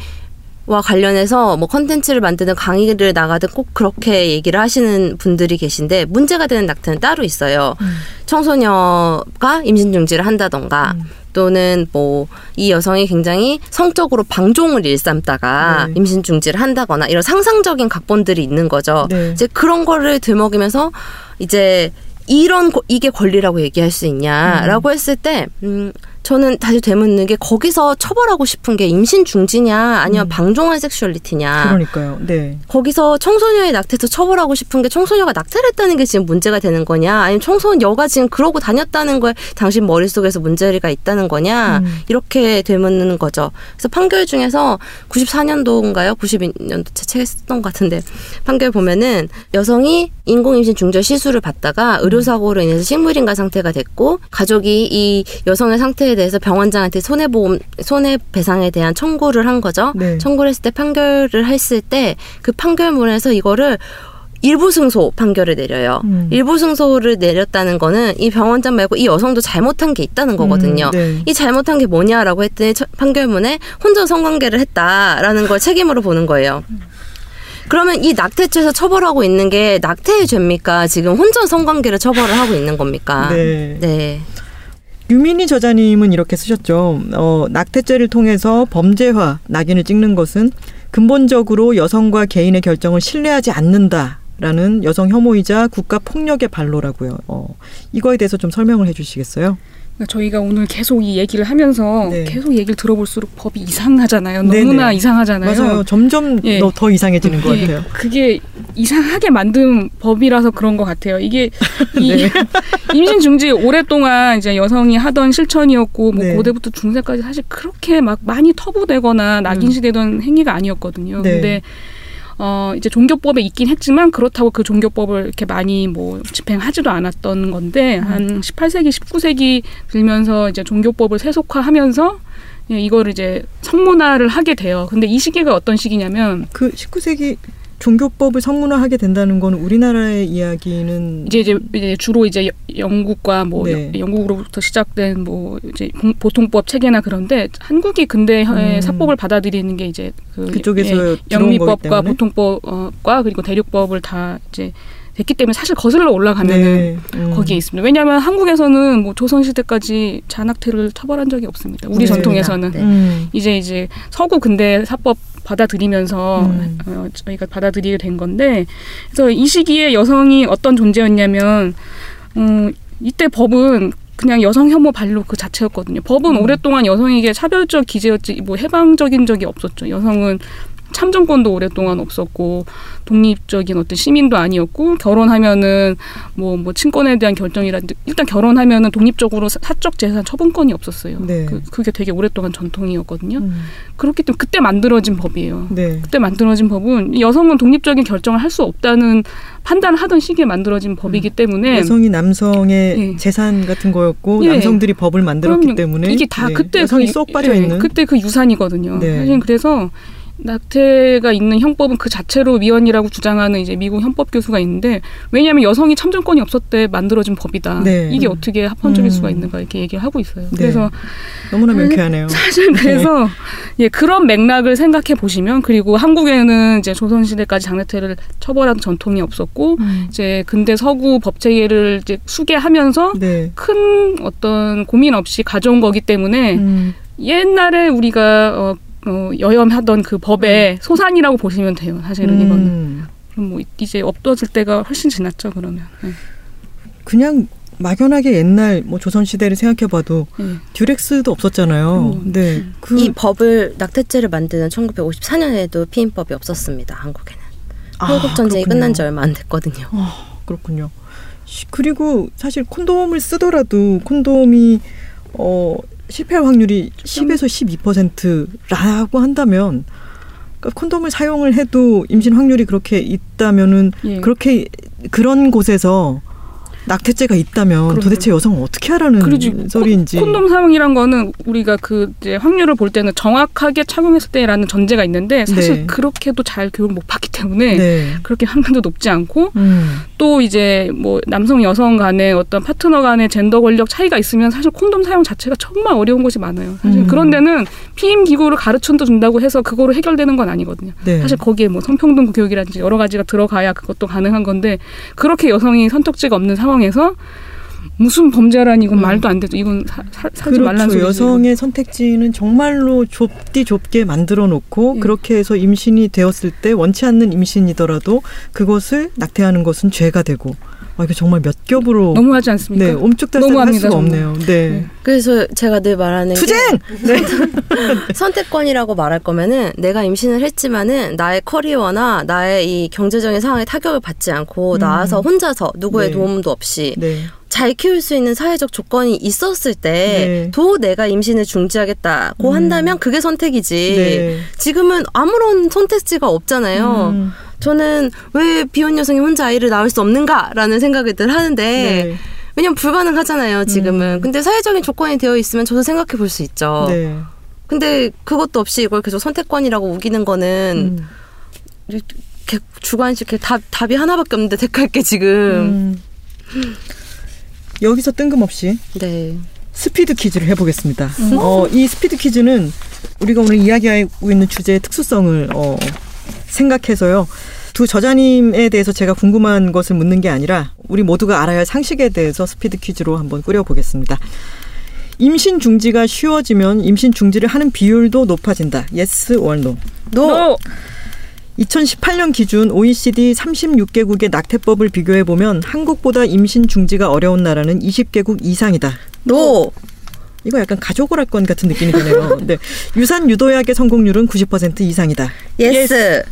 와 관련해서 뭐 컨텐츠를 만드는 강의를 나가든 꼭 그렇게 얘기를 하시는 분들이 계신데 문제가 되는 낙태는 따로 있어요. 음. 청소녀가 임신 중지를 한다던가 음. 또는 뭐 이 여성이 굉장히 성적으로 방종을 일삼다가 네. 임신 중지를 한다거나 이런 상상적인 각본들이 있는 거죠. 네. 이제 그런 거를 들먹이면서 이제 이런 거- 이게 권리라고 얘기할 수 있냐라고 했을 때 음, 저는 다시 되묻는 게 거기서 처벌하고 싶은 게 임신 중지냐 아니면 음. 방종한 섹슈얼리티냐 그러니까요. 네. 거기서 청소년의 낙태에서 처벌하고 싶은 게 청소녀가 낙태를 했다는 게 지금 문제가 되는 거냐 아니면 청소녀가 지금 그러고 다녔다는 거에 당신 머릿속에서 문제가 있다는 거냐 음. 이렇게 되묻는 거죠. 그래서 판결 중에서 94년도인가요? 92년도 제 책에 썼던 것 같은데 판결 보면은 여성이 인공임신 중절 시술을 받다가 의료사고로 인해서 식물인가 상태가 됐고 가족이 이 여성의 상태에 대해서 병원장한테 손해보험 손해배상에 대한 청구를 한 거죠. 네. 청구를 했을 때 판결을 했을 때 그 판결문에서 이거를 일부 승소 판결을 내려요. 음. 일부 승소를 내렸다는 거는 이 병원장 말고 이 여성도 잘못한 게 있다는 거거든요. 음, 네. 이 잘못한 게 뭐냐라고 했더니 처- 판결문에 혼전 성관계를 했다라는 걸 책임으로 보는 거예요. 그러면 이 낙태죄에서 처벌하고 있는 게 낙태의 죄입니까? 지금 혼전 성관계를 처벌을 하고 있는 겁니까? 네. 네. 유민희 저자님은 이렇게 쓰셨죠. 어, 낙태죄를 통해서 범죄화 낙인을 찍는 것은 근본적으로 여성과 개인의 결정을 신뢰하지 않는다 라는 여성 혐오이자 국가 폭력의 발로라고요. 어, 이거에 대해서 좀 설명을 해 주시겠어요? 그러니까 저희가 오늘 계속 이 얘기를 하면서 네. 계속 얘기를 들어볼수록 법이 이상하잖아요. 네네. 너무나 이상하잖아요. 맞아요. 점점 예. 더, 더 이상해지는 것 예, 같아요. 그게 이상하게 만든 법이라서 그런 것 같아요. 이게 *laughs* 이 네. *laughs* 임신 중지 오랫동안 이제 여성이 하던 실천이었고 뭐 네. 고대부터 중세까지 사실 그렇게 막 많이 터부되거나 낙인시되던 행위가 아니었거든요. 음. 네. 근데 어 이제 종교법에 있긴 했지만 그렇다고 그 종교법을 이렇게 많이 뭐 집행하지도 않았던 건데 음. 한 18세기 19세기 들면서 이제 종교법을 세속화하면서 예, 이거를 이제 성문화를 하게 돼요. 근데 이 시기가 어떤 시기냐면 그 19세기 종교법을 성문화하게 된다는 건 우리나라의 이야기는 이제 이제, 이제 주로 이제 여- 영국과 뭐 네. 여- 영국으로부터 시작된 뭐 이제 공- 보통법 체계나 그런데 한국이 근대의 음. 사법을 받아들이는 게 이제 그 그쪽에서 예, 영미법과? 보통법과 그리고 대륙법을 다 이제 됐기 때문에 사실 거슬러 올라가면은 네. 음. 거기에 있습니다. 왜냐하면 한국에서는 뭐 조선 시대까지 잔악태를 처벌한 적이 없습니다. 우리 네. 전통에서는 네. 음. 이제 이제 서구 근대 사법 받아들이면서 음. 어, 저희가 받아들이게 된 건데 그래서 이 시기에 여성이 어떤 존재였냐면 음, 이때 법은 그냥 여성 혐오 반로 그 자체였거든요. 법은 음. 오랫동안 여성에게 차별적 기재였지 뭐 해방적인 적이 없었죠. 여성은 참정권도 오랫동안 없었고 독립적인 어떤 시민도 아니었고 결혼하면은 뭐뭐 뭐 친권에 대한 결정이라든지 일단 결혼하면은 독립적으로 사- 사적 재산 처분권이 없었어요. 네. 그, 그게 되게 오랫동안 전통이었거든요. 음. 그렇기 때문에 그때 만들어진 법이에요. 네. 그때 만들어진 법은 여성은 독립적인 결정을 할 수 없다는 판단을 하던 시기에 만들어진 법이기 때문에 음. 여성이 남성의 예. 재산 같은 거였고 예. 남성들이 법을 만들었기 그럼요. 때문에 이게 다 네, 그때 여성이 그, 쏙 빠져 네, 있는 그때 그 유산이거든요. 네. 사실 그래서 낙태가 있는 형법은 그 자체로 위헌이라고 주장하는 이제 미국 헌법 교수가 있는데 왜냐하면 여성이 참정권이 없었때 만들어진 법이다. 네. 이게 어떻게 합헌적일 음. 수가 있는가 이렇게 얘기를 하고 있어요. 네. 그래서 너무나 명쾌하네요. 사실 그래서 예 그런 맥락을 생각해 보시면 그리고 한국에는 이제 조선 시대까지 장례태를 처벌하는 전통이 없었고 음. 이제 근대 서구 법 체계를 이제 수계하면서 네. 큰 어떤 고민 없이 가져온 거기 때문에 음. 옛날에 우리가 어, 어, 여염하던 그 법의 소산이라고 보시면 돼요. 사실은 이거는 음. 그럼 뭐 이제 없어질 때가 훨씬 지났죠. 그러면 네. 그냥 막연하게 옛날 뭐 조선 시대를 생각해봐도 네. 듀렉스도 없었잖아요. 음. 네. 그 이 법을 낙태죄를 만드는 1954년에도 피임법이 없었습니다. 한국에는. 아, 한국 전쟁이 그렇군요. 끝난 지 얼마 안 됐거든요. 그렇군요. 시- 그리고 사실 콘돔을 쓰더라도 콘돔이 어 실패할 확률이 10에서 12%라고 한다면 그러니까 콘돔을 사용을 해도 임신 확률이 그렇게 있다면은 예. 그렇게 그런 곳에서 낙태죄가 있다면 그럼요. 도대체 여성은 어떻게 하라는 그러지 소리인지 콘돔 사용이란 거는 우리가 그 이제 확률을 볼 때는 정확하게 착용했을 때라는 전제가 있는데 사실 네. 그렇게도 잘 교육을 못 받기 때문에 네. 그렇게 확률도 높지 않고 음. 또 이제 뭐 남성 여성 간의 어떤 파트너 간의 젠더 권력 차이가 있으면 사실 콘돔 사용 자체가 정말 어려운 곳이 많아요. 사실 음. 그런 데는 피임 기구를 가르쳐도 준다고 해서 그거로 해결되는 건 아니거든요. 네. 사실 거기에 뭐 성평등 교육이라든지 여러 가지가 들어가야 그것도 가능한 건데 그렇게 여성이 선택지가 없는 상황 에서 무슨 범죄라니 이건 음. 말도 안 되죠. 이건 사, 사, 말라는 그렇죠. 소리죠. 여성의 선택지는 정말로 좁디 좁게 만들어 놓고 예. 그렇게 해서 임신이 되었을 때 원치 않는 임신이더라도 그것을 낙태하는 것은 죄가 되고 아, 이거 정말 몇 겹으로 너무하지 않습니까? 네, om축달싹 할 너무합니다, 수가. 없네요. 네. 네. 그래서 제가 늘 말하는 게 투쟁! *laughs* 네. 선택권이라고 말할 거면은 내가 임신을 했지만은 나의 커리어나 나의 이 경제적인 상황에 타격을 받지 않고 음. 나와서 혼자서 누구의 네. 도움도 없이 네. 잘 키울 수 있는 사회적 조건이 있었을 네. 때도 내가 임신을 중지하겠다고 음. 한다면 그게 선택이지. 네. 지금은 아무런 선택지가 없잖아요. 음, 저는 왜 비혼 여성이 혼자 아이를 낳을 수 없는가라는 생각을 늘 하는데 네. 왜냐면 불가능하잖아요. 지금은. 음. 근데 사회적인 조건이 되어 있으면 저도 생각해 볼 수 있죠. 네. 근데 그것도 없이 이걸 계속 선택권이라고 우기는 거는 음. 주관식 답 답이 하나밖에 없는데 택할 게 지금. 음. 여기서 뜬금없이 네. 스피드 퀴즈를 해보겠습니다. 어, 이 스피드 퀴즈는 우리가 오늘 이야기하고 있는 주제의 특수성을 어, 생각해서요. 두 저자님에 대해서 제가 궁금한 것을 묻는 게 아니라 우리 모두가 알아야 할 상식에 대해서 스피드 퀴즈로 한번 꾸려보겠습니다. 임신 중지가 쉬워지면 임신 중지를 하는 비율도 높아진다. Yes or no? No! 2018년 기준 OECD 36개국의 낙태법을 비교해 보면 한국보다 임신 중지가 어려운 나라는 20개국 이상이다. No. 이거 약간 가족을 할 건 같은 느낌이 드네요. *laughs* 네. 유산 유도약의 성공률은 90% 이상이다. Yes.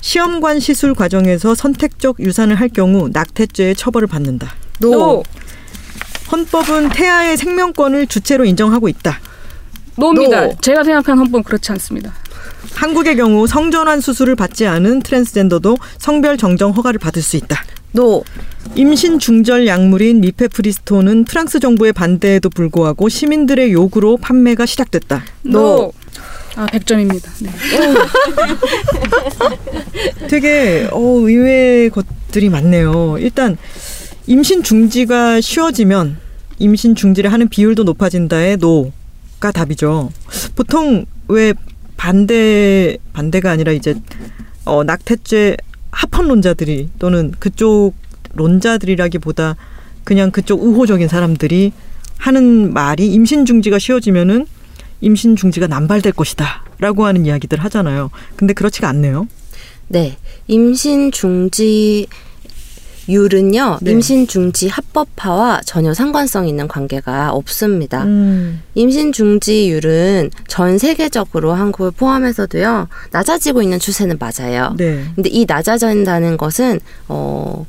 시험관 시술 과정에서 선택적 유산을 할 경우 낙태죄의 처벌을 받는다. No. No! 헌법은 태아의 생명권을 주체로 인정하고 있다. No입니다. No. 제가 생각하는 헌법은 그렇지 않습니다. 한국의 경우 성전환 수술을 받지 않은 트랜스젠더도 성별 정정 허가를 받을 수 있다. No. 임신 중절 약물인 미페프리스톤은 프랑스 정부의 반대에도 불구하고 시민들의 요구로 판매가 시작됐다. No! 아, 100점입니다. 네. *laughs* 되게 어, 의외의 것들이 많네요. 일단 임신 중지가 쉬워지면 임신 중지를 하는 비율도 높아진다의 노가 답이죠. 보통 왜 반대 반대가 아니라 이제 어, 낙태죄 합헌론자들이 또는 그쪽 론자들이라기보다 그냥 그쪽 우호적인 사람들이 하는 말이 임신 중지가 쉬워지면은 임신 중지가 남발될 것이다 라고 하는 이야기들 하잖아요. 근데 그렇지가 않네요. 네. 임신 중지 율은요 네. 임신 중지 합법화와 전혀 상관성 있는 관계가 없습니다. 음. 임신 중지율은 전 세계적으로 한국을 포함해서도요 낮아지고 있는 추세는 맞아요. 네. 근데 이 낮아진다는 것은 어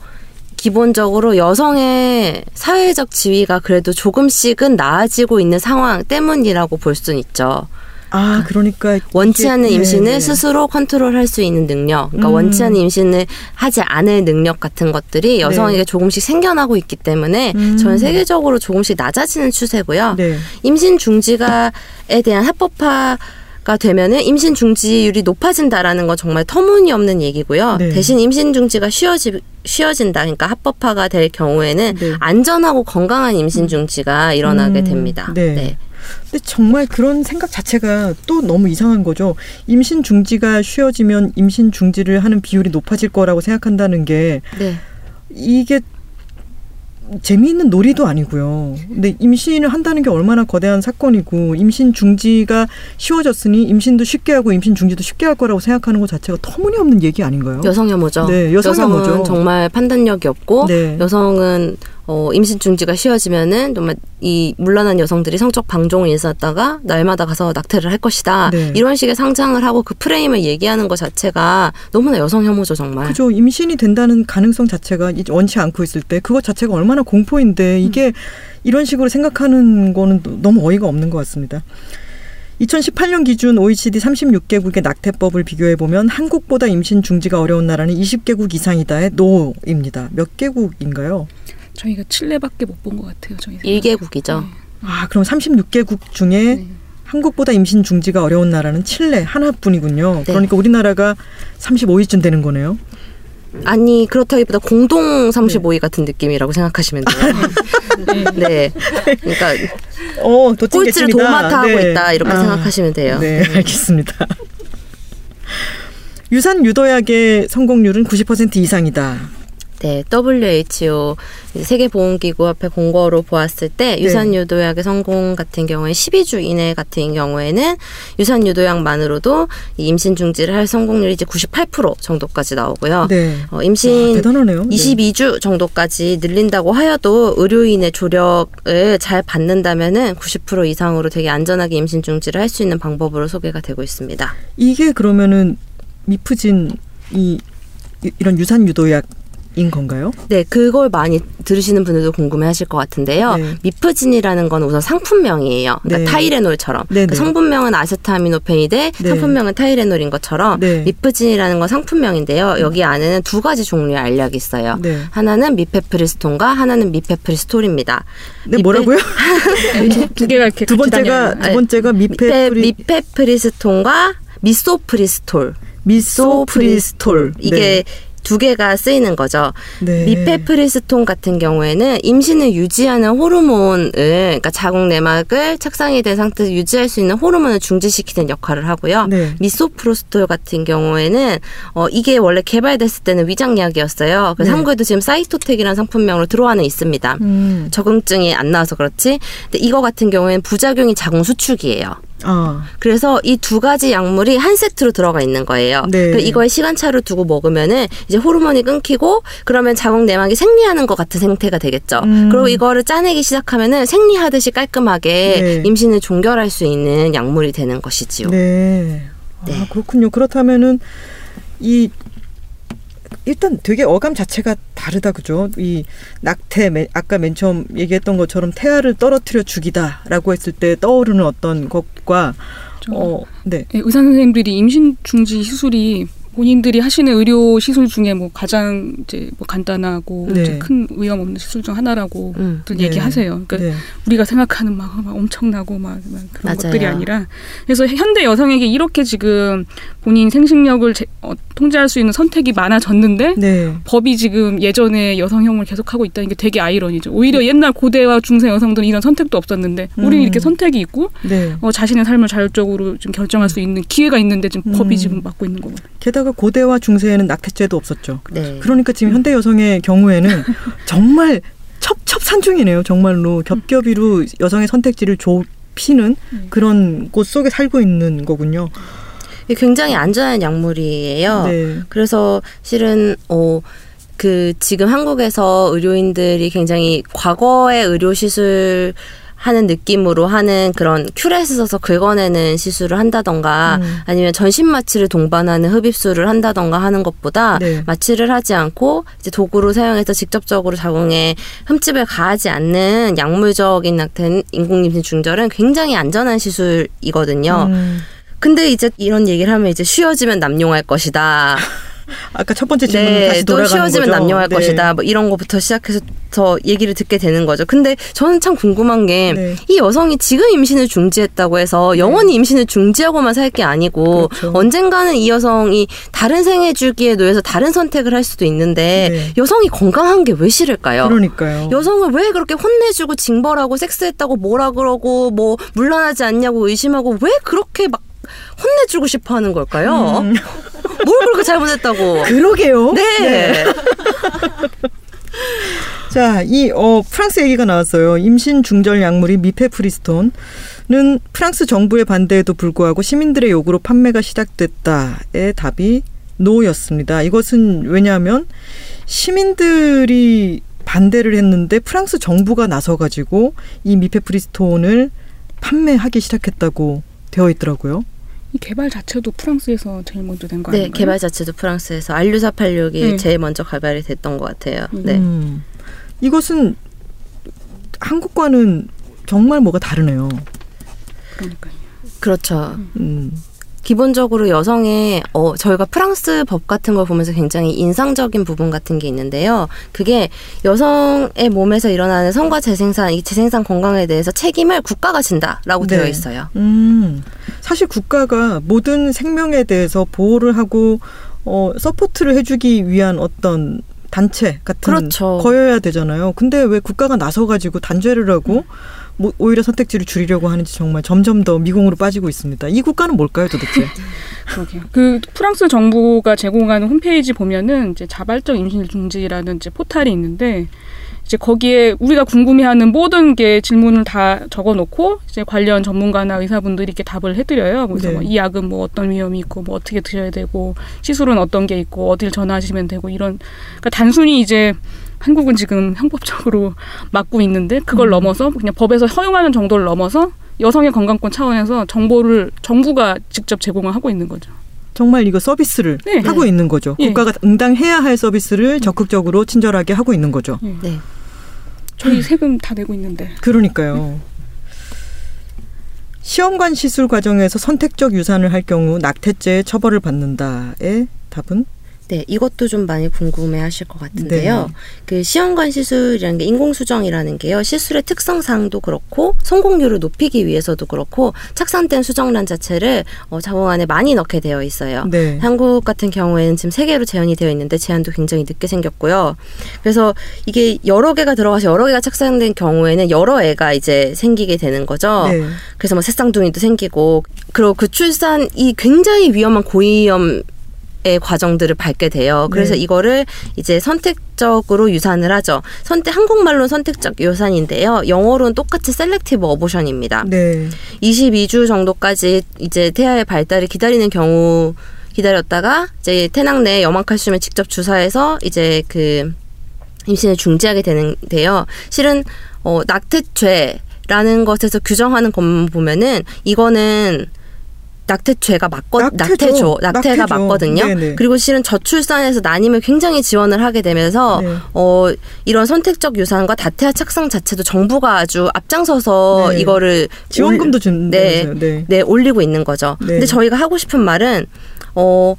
기본적으로 여성의 사회적 지위가 그래도 조금씩은 나아지고 있는 상황 때문이라고 볼 수는 있죠. 아, 그러니까 원치 않는 네, 임신을 네. 스스로 컨트롤할 수 있는 능력, 그러니까 음. 원치 않는 임신을 하지 않을 능력 같은 것들이 여성에게 조금씩 생겨나고 있기 때문에 네. 음. 전 세계적으로 조금씩 낮아지는 추세고요. 네. 임신 중지가에 대한 합법화 가 되면은 임신 중지율이 높아진다라는 건 정말 터무니없는 얘기고요. 네. 대신 임신 중지가 쉬워지 쉬워진다. 그러니까 합법화가 될 경우에는 네. 안전하고 건강한 임신 중지가 일어나게 음, 됩니다. 네. 근데 정말 그런 생각 자체가 또 너무 이상한 거죠. 임신 중지가 쉬워지면 임신 중지를 하는 비율이 높아질 거라고 생각한다는 게 네. 이게 재미있는 놀이도 아니고요. 근데 임신을 한다는 게 얼마나 거대한 사건이고 임신 중지가 쉬워졌으니 임신도 쉽게 하고 임신 중지도 쉽게 할 거라고 생각하는 것 자체가 터무니없는 얘기 아닌가요? 여성 혐오죠. 네, 여성 혐오죠. 은 정말 판단력이 없고 네. 여성은 어, 임신 중지가 쉬워지면은 정말 이 물러난 여성들이 성적 방종을 일어났다가 날마다 가서 낙태를 할 것이다. 네. 이런 식의 상상을 하고 그 프레임을 얘기하는 것 자체가 너무나 여성 혐오죠 정말. 그죠. 임신이 된다는 가능성 자체가 이- 원치 않고 있을 때 그것 자체가 얼마나 공포인데 이게 이런 식으로 생각하는 거는 또 너무 어이가 없는 것 같습니다. 2018년 기준 OECD 36개국의 낙태법을 비교해 보면 한국보다 임신 중지가 어려운 나라는 20개국 이상이다의 노입니다. 몇 개국인가요? 저희가 칠레밖에 못 본 것 같아요. 저희 일개국이죠. 아, 그럼 36개국 중에 네. 한국보다 임신 중지가 어려운 나라는 칠레 하나뿐이군요. 네. 그러니까 우리나라가 35위쯤 되는 거네요. 아니 그렇다기보다 공동 35위 같은 느낌이라고 생각하시면 돼요. 네. *laughs* 그러니까 어, 꼴찌를 개찐이다. 도맡아 하고 네. 있다 이렇게 아. 생각하시면 돼요. 네, 알겠습니다. *laughs* 유산 유도약의 성공률은 90% 이상이다. 네, WHO 세계보건기구 앞에 공고로 보았을 때 네. 유산 유도약의 성공 같은 경우에 12주 이내 같은 경우에는 유산 유도약만으로도 이 임신 중지를 할 성공률이 이제 98% 정도까지 나오고요. 네. 어, 와, 임신 대단하네요. 네. 22주 정도까지 늘린다고 하여도 의료인의 조력을 잘 받는다면은 90% 이상으로 되게 안전하게 임신 중지를 할 수 있는 방법으로 소개가 되고 있습니다. 이게 그러면은 미프진 이 이- 이런 유산 유도약 인 건가요? 네, 그걸 많이 들으시는 분들도 궁금해하실 것 같은데요. 네. 미프진이라는 건 우선 상품명이에요. 그러니까 네. 타이레놀처럼 네, 그 네. 성분명은 아세타미노펜인데 네. 상품명은 타이레놀인 것처럼 네. 미프진이라는 건 상품명인데요. 여기 안에는 두 가지 종류의 알약이 있어요. 네. 하나는 미페프리스톤과 하나는 미소프로스톨입니다. 네, 미페- 뭐라고요? *laughs* 두 개가 이렇게 두 번째가. 두 번째가 미페, 미페프리 미페프리스톤과 미소프리스톨, 미소프리스톨 이게 두 개가 쓰이는 거죠. 네. 미페프리스톤 같은 경우에는 임신을 유지하는 호르몬을 그러니까 자궁 내막을 착상이 된 상태에서 유지할 수 있는 호르몬을 중지시키는 역할을 하고요. 네. 미소프로스톨 같은 경우에는 어 이게 원래 개발됐을 때는 위장약이었어요. 그래서 네. 한국에도 지금 사이토텍이라는 상품명으로 들어와는 있습니다. 음. 적응증이 안 나와서 그렇지. 근데 이거 같은 경우에는 부작용이 자궁 수축이에요. 아. 그래서 이 두 가지 약물이 한 세트로 들어가 있는 거예요. 네. 이거에 시간차를 두고 먹으면은 이제 호르몬이 끊기고 그러면 자궁 내막이 생리하는 것 같은 생태가 되겠죠. 음. 그리고 이거를 짜내기 시작하면은 생리하듯이 깔끔하게 네. 임신을 종결할 수 있는 약물이 되는 것이지요. 네. 아, 네. 그렇군요. 그렇다면은 이 일단 되게 어감 자체가 다르다 그죠? 이 낙태 맨- 아까 맨 처음 얘기했던 것처럼 태아를 떨어뜨려 죽이다라고 했을 때 떠오르는 어떤 것과 좀 어, 네. 네, 의사 선생님들이 임신 중지 시술이 본인들이 하시는 의료 시술 중에 뭐 가장 이제 뭐 간단하고 네. 이제 큰 위험 없는 시술 중 하나라고 음. 들 네. 얘기하세요. 그러니까 네. 우리가 생각하는 막, 막 엄청나고 막, 막 그런 맞아요. 것들이 아니라 그래서 현대 여성에게 이렇게 지금 본인 생식력을 제- 어, 통제할 수 있는 선택이 많아졌는데 네. 법이 지금 예전에 여성형을 계속하고 있다는 게 되게 아이러니죠. 오히려 옛날 고대와 중세 여성들은 이런 선택도 없었는데 우리는 음. 이렇게 선택이 있고 네. 어, 자신의 삶을 자율적으로 좀 결정할 수 있는 기회가 있는데 지금 음. 법이 지금 막고 있는 거거든요. 게다가 고대와 중세에는 낙태죄도 없었죠. 네. 그러니까 지금 현대 여성의 경우에는 *laughs* 정말 첩첩산중이네요. 정말로 겹겹이로 여성의 선택지를 좁히는 음. 그런 곳 속에 살고 있는 거군요. 굉장히 안전한 약물이에요. 네. 그래서 실은 어 그 지금 한국에서 의료인들이 굉장히 과거의 의료 시술 하는 느낌으로 하는 그런 큐렛을 써서 긁어내는 시술을 한다던가 음. 아니면 전신 마취를 동반하는 흡입술을 한다던가 하는 것보다 네. 마취를 하지 않고 이제 도구로 사용해서 직접적으로 자궁에 흠집을 가하지 않는 약물적인 낙태 인공임신 중절은 굉장히 안전한 시술이거든요. 음. 근데 이제 이런 얘기를 하면 이제 쉬어지면 남용할 것이다. *laughs* 아까 첫 번째 질문 네, 다시 또 돌아가는 쉬어지면 거죠. 남용할 네. 것이다. 뭐 이런 것부터 시작해서 더 얘기를 듣게 되는 거죠. 근데 저는 참 궁금한 게이 네. 여성이 지금 임신을 중지했다고 해서 영원히 임신을 중지하고만 살 게 아니고 그렇죠. 언젠가는 이 여성이 다른 생애 주기에 놓여서 다른 선택을 할 수도 있는데 네. 여성이 건강한 게 왜 싫을까요? 그러니까요. 여성을 왜 그렇게 혼내주고 징벌하고 섹스했다고 뭐라 그러고 뭐 물러나지 않냐고 의심하고 왜 그렇게 막 혼내주고 싶어 하는 걸까요? 음. *laughs* 뭘 그렇게 잘못했다고? 그러게요. 네. *laughs* 자, 이 어, 프랑스 얘기가 나왔어요. 임신 중절 약물이 미페프리스톤은 프랑스 정부의 반대에도 불구하고 시민들의 요구로 판매가 시작됐다의 답이 노였습니다. 이것은 왜냐하면 시민들이 반대를 했는데 프랑스 정부가 나서 가지고 이 미페프리스톤을 판매하기 시작했다고 되어 있더라고요. 이 개발 자체도 프랑스에서 제일 먼저 된 거 아닌가요? 네, 개발 자체도 프랑스에서 알류사 86이 네. 제일 먼저 개발이 됐던 것 같아요. 네. 음. 이것은 한국과는 정말 뭐가 다르네요. 그러니까요. 그렇죠. 음. 기본적으로 여성의 어 저희가 프랑스 법 같은 걸 보면서 굉장히 인상적인 부분 같은 게 있는데요. 그게 여성의 몸에서 일어나는 성과 재생산, 이 재생산 건강에 대해서 책임을 국가가 진다라고 네. 되어 있어요. 음, 사실 국가가 모든 생명에 대해서 보호를 하고 어, support를 해 주기 위한 어떤 단체 같은 그렇죠. 거여야 되잖아요. 근데 왜 국가가 나서 가지고 단죄를 하고 뭐 오히려 선택지를 줄이려고 하는지 정말 점점 더 미궁으로 빠지고 있습니다. 이 국가는 뭘까요, 도대체? *laughs* 그러게요. 그 프랑스 정부가 제공하는 홈페이지 보면은 이제 자발적 임신 중지라는 이제 포탈이 있는데 이제 거기에 우리가 궁금해하는 모든 게 질문을 다 적어놓고 이제 관련 전문가나 의사분들이 이렇게 답을 해드려요. 그래서 네. 뭐이 약은 뭐 어떤 위험이 있고 뭐 어떻게 드셔야 되고 시술은 어떤 게 있고 어딜 전화하시면 되고 이런 그러니까 단순히 이제 한국은 지금 형법적으로 막고 있는데 그걸 음. 넘어서 그냥 법에서 허용하는 정도를 넘어서 여성의 건강권 차원에서 정보를 정부가 직접 제공을 하고 있는 거죠. 정말 이거 서비스를 네. 하고 있는 거죠. 예. 국가가 응당해야 할 서비스를 적극적으로 친절하게 하고 있는 거죠. 네. 저희 세금 다 내고 있는데. 그러니까요. 시험관 시술 과정에서 선택적 유산을 할 경우 낙태죄의 처벌을 받는다의 답은 네, 이것도 좀 많이 궁금해 하실 것 같은데요. 네. 그 시험관 시술이라는 게 인공수정이라는 게요. 시술의 특성상도 그렇고 성공률을 높이기 위해서도 그렇고 착산된 수정란 자체를 어, 자궁 안에 많이 넣게 되어 있어요. 네. 한국 같은 경우에는 지금 세 개로 제한이 되어 있는데 제한도 굉장히 늦게 생겼고요. 그래서 이게 여러 개가 들어가서 여러 개가 착상된 경우에는 여러 애가 이제 생기게 되는 거죠. 네. 그래서 뭐 세쌍둥이도 생기고 그리고 그 출산이 굉장히 위험한 고위험 의 과정들을 밟게 돼요. 그래서 네. 이거를 이제 선택적으로 유산을 하죠. 선택 한국말로는 선택적 유산인데요. 영어로는 똑같이 selective abortion입니다. 네. 22주 정도까지 이제 태아의 발달을 기다리는 경우 기다렸다가 이제 태낭 내에 염화칼슘을 직접 주사해서 이제 그 임신을 중지하게 되는데요. 실은 어 낙태죄라는 것에서 규정하는 것만 보면은 이거는 낙태죄가 맞거 낙태죠. 낙태죠. 낙태가 낙태죠. 맞거든요. 네네. 그리고 실은 저출산에서 난임을 굉장히 지원을 하게 되면서 네. 어 이런 선택적 유산과 다태아 착상 자체도 정부가 아주 앞장서서 네. 이거를 지원금도 올- 준다면서요. 네. 네, 올리고 있는 거죠. 네. 근데 저희가 하고 싶은 말은 어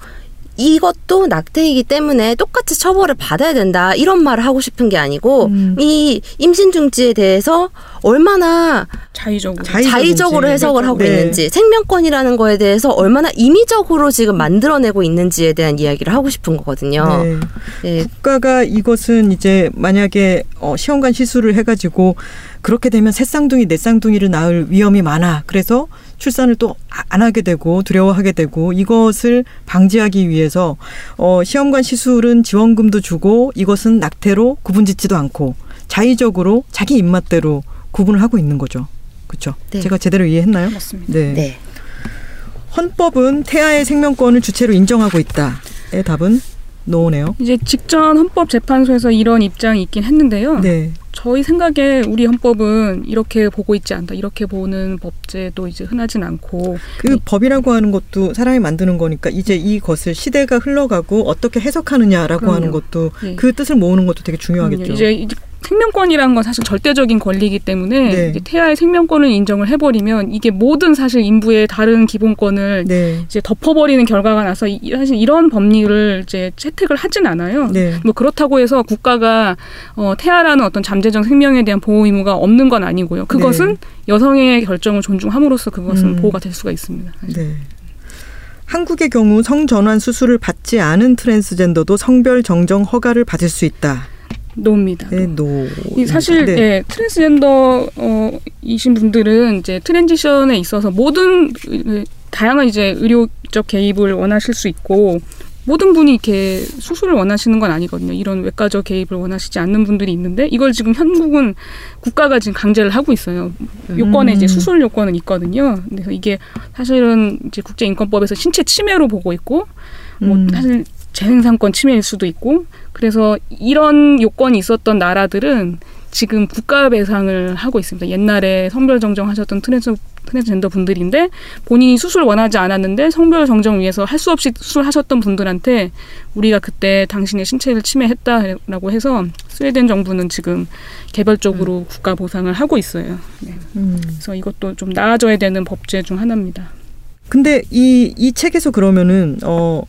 이것도 낙태이기 때문에 똑같이 처벌을 받아야 된다 이런 말을 하고 싶은 게 아니고 음. 이 임신 중지에 대해서 얼마나 자의적으로. 자의- 자의적으로. 해석을 하고 네. 있는지 생명권이라는 거에 대해서 얼마나 임의적으로 지금 만들어내고 있는지에 대한 이야기를 하고 싶은 거거든요. 네. 네. 국가가 이것은 이제 만약에 어, 시험관 시술을 해가지고 그렇게 되면 새 쌍둥이 내 쌍둥이를 낳을 위험이 많아. 그래서 출산을 또 안 하게 되고 두려워하게 되고 이것을 방지하기 위해서 어, 시험관 시술은 지원금도 주고 이것은 낙태로 구분짓지도 않고 자의적으로 자기 입맛대로 구분을 하고 있는 거죠. 그렇죠? 네. 제가 제대로 이해했나요? 맞습니다. 네. 네. 헌법은 태아의 생명권을 주체로 인정하고 있다의 답은 놓으네요. 이제 직전 헌법재판소에서 이런 입장이 있긴 했는데요. 네. 저희 생각에 우리 헌법은 이렇게 보고 있지 않다. 이렇게 보는 법제도 이제 흔하진 않고 그 법이라고 하는 것도 사람이 만드는 거니까 이제 이것을 시대가 흘러가고 어떻게 해석하느냐라고 그럼요. 하는 것도 네. 그 뜻을 모으는 것도 되게 중요하겠죠. 이제 이제 생명권이라는 건 사실 절대적인 권리이기 때문에 네. 태아의 생명권을 인정을 해버리면 이게 모든 사실 인부의 다른 기본권을 네. 이제 덮어버리는 결과가 나서 이- 사실 이런 법리를 이제 채택을 하진 않아요. 네. 뭐 그렇다고 해서 국가가 어, 태아라는 어떤 잠재적 생명에 대한 보호 의무가 없는 건 아니고요. 그것은 네. 여성의 결정을 존중함으로써 그것은 음. 보호가 될 수가 있습니다. 네. 한국의 경우 성전환 수술을 받지 않은 트랜스젠더도 성별 정정 허가를 받을 수 있다. No입니다. 네, no. 이 사실 네. 예, 트랜스젠더 어, 이신 분들은 이제 transition에 있어서 모든 그, 다양한 이제 의료적 개입을 원하실 수 있고 모든 분이 이렇게 수술을 원하시는 건 아니거든요. 이런 외과적 개입을 원하시지 않는 분들이 있는데 이걸 지금 한국은 국가가 지금 강제를 하고 있어요. 요건에 이제 음. 수술 요건은 있거든요. 그래서 이게 사실은 이제 국제인권법에서 신체 침해로 보고 있고 뭐 음. 사실 재생산권 침해일 수도 있고 그래서 이런 요건이 있었던 나라들은 지금 국가 배상을 하고 있습니다. 옛날에 성별 정정하셨던 트랜스 트랜스젠더 분들인데 본인이 수술 원하지 않았는데 성별 정정 위해서 할 수 없이 수술하셨던 분들한테 우리가 그때 당신의 신체를 침해했다라고 해서 스웨덴 정부는 지금 개별적으로 국가 보상을 하고 있어요. 네. 음. 그래서 이것도 좀 나아져야 되는 법제 중 하나입니다. 근데 이, 이 책에서 그러면은, 어,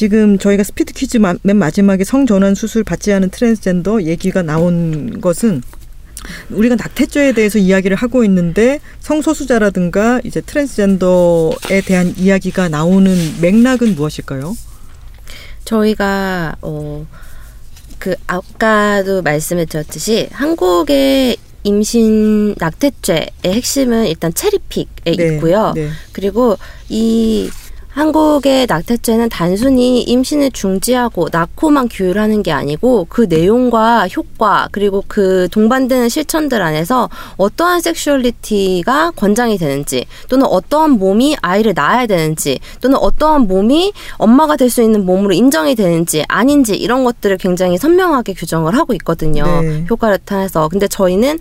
지금 저희가 스피드 퀴즈 마- 맨 마지막에 성전환 수술 받지 않은 트랜스젠더 얘기가 나온 것은 우리가 낙태죄에 대해서 이야기를 하고 있는데 성소수자라든가 이제 트랜스젠더에 대한 이야기가 나오는 맥락은 무엇일까요? 저희가 어 그 아까도 말씀을 드렸듯이 한국의 임신 낙태죄의 핵심은 일단 체리픽에 있고요. 네. 그리고 이 한국의 낙태죄는 단순히 임신을 중지하고 낳고만 규율하는 게 아니고 그 내용과 효과 그리고 그 동반되는 실천들 안에서 어떠한 sexuality가 권장이 되는지 또는 어떠한 몸이 아이를 낳아야 되는지 또는 어떠한 몸이 엄마가 될 수 있는 몸으로 인정이 되는지 아닌지 이런 것들을 굉장히 선명하게 규정을 하고 있거든요. 네. 효과를 통해서. 근데 저희는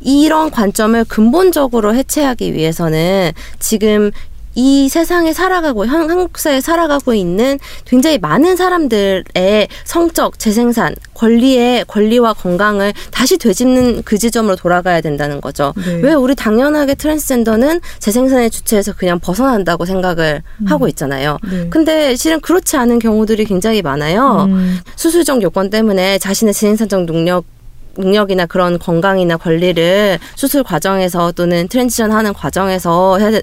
이런 관점을 근본적으로 해체하기 위해서는 지금 이 세상에 살아가고 한- 한국 사회에 살아가고 있는 굉장히 많은 사람들의 성적 재생산 권리의 권리와 건강을 다시 되짚는 그 지점으로 돌아가야 된다는 거죠. 네. 왜 우리 당연하게 트랜스젠더는 재생산의 주체에서 그냥 벗어난다고 생각을 하고 있잖아요. 네. 근데 실은 그렇지 않은 경우들이 굉장히 많아요. 음, 수술적 요건 때문에 자신의 재생산적 능력 능력이나 그런 건강이나 권리를 수술 과정에서 또는 transition 하는 과정에서 해야 돼,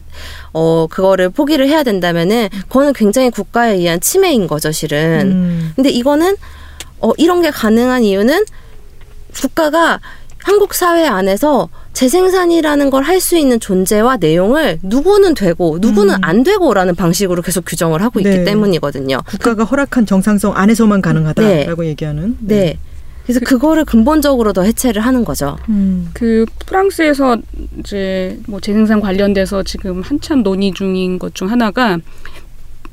어 그거를 포기를 해야 된다면은 그거는 굉장히 국가에 의한 침해인 거죠, 실은. 음, 근데 이거는 어 이런 게 가능한 이유는 국가가 한국 사회 안에서 재생산이라는 걸 할 수 있는 존재와 내용을 누구는 되고 누구는 음. 안 되고라는 방식으로 계속 규정을 하고 있기 네. 때문이거든요. 국가가 허락한 정상성 안에서만 가능하다라고 얘기하는. 네. 그래서 그거를 근본적으로 더 해체를 하는 거죠. 음, 그 프랑스에서 이제 뭐 재생산 관련돼서 지금 한참 논의 중인 것 중 하나가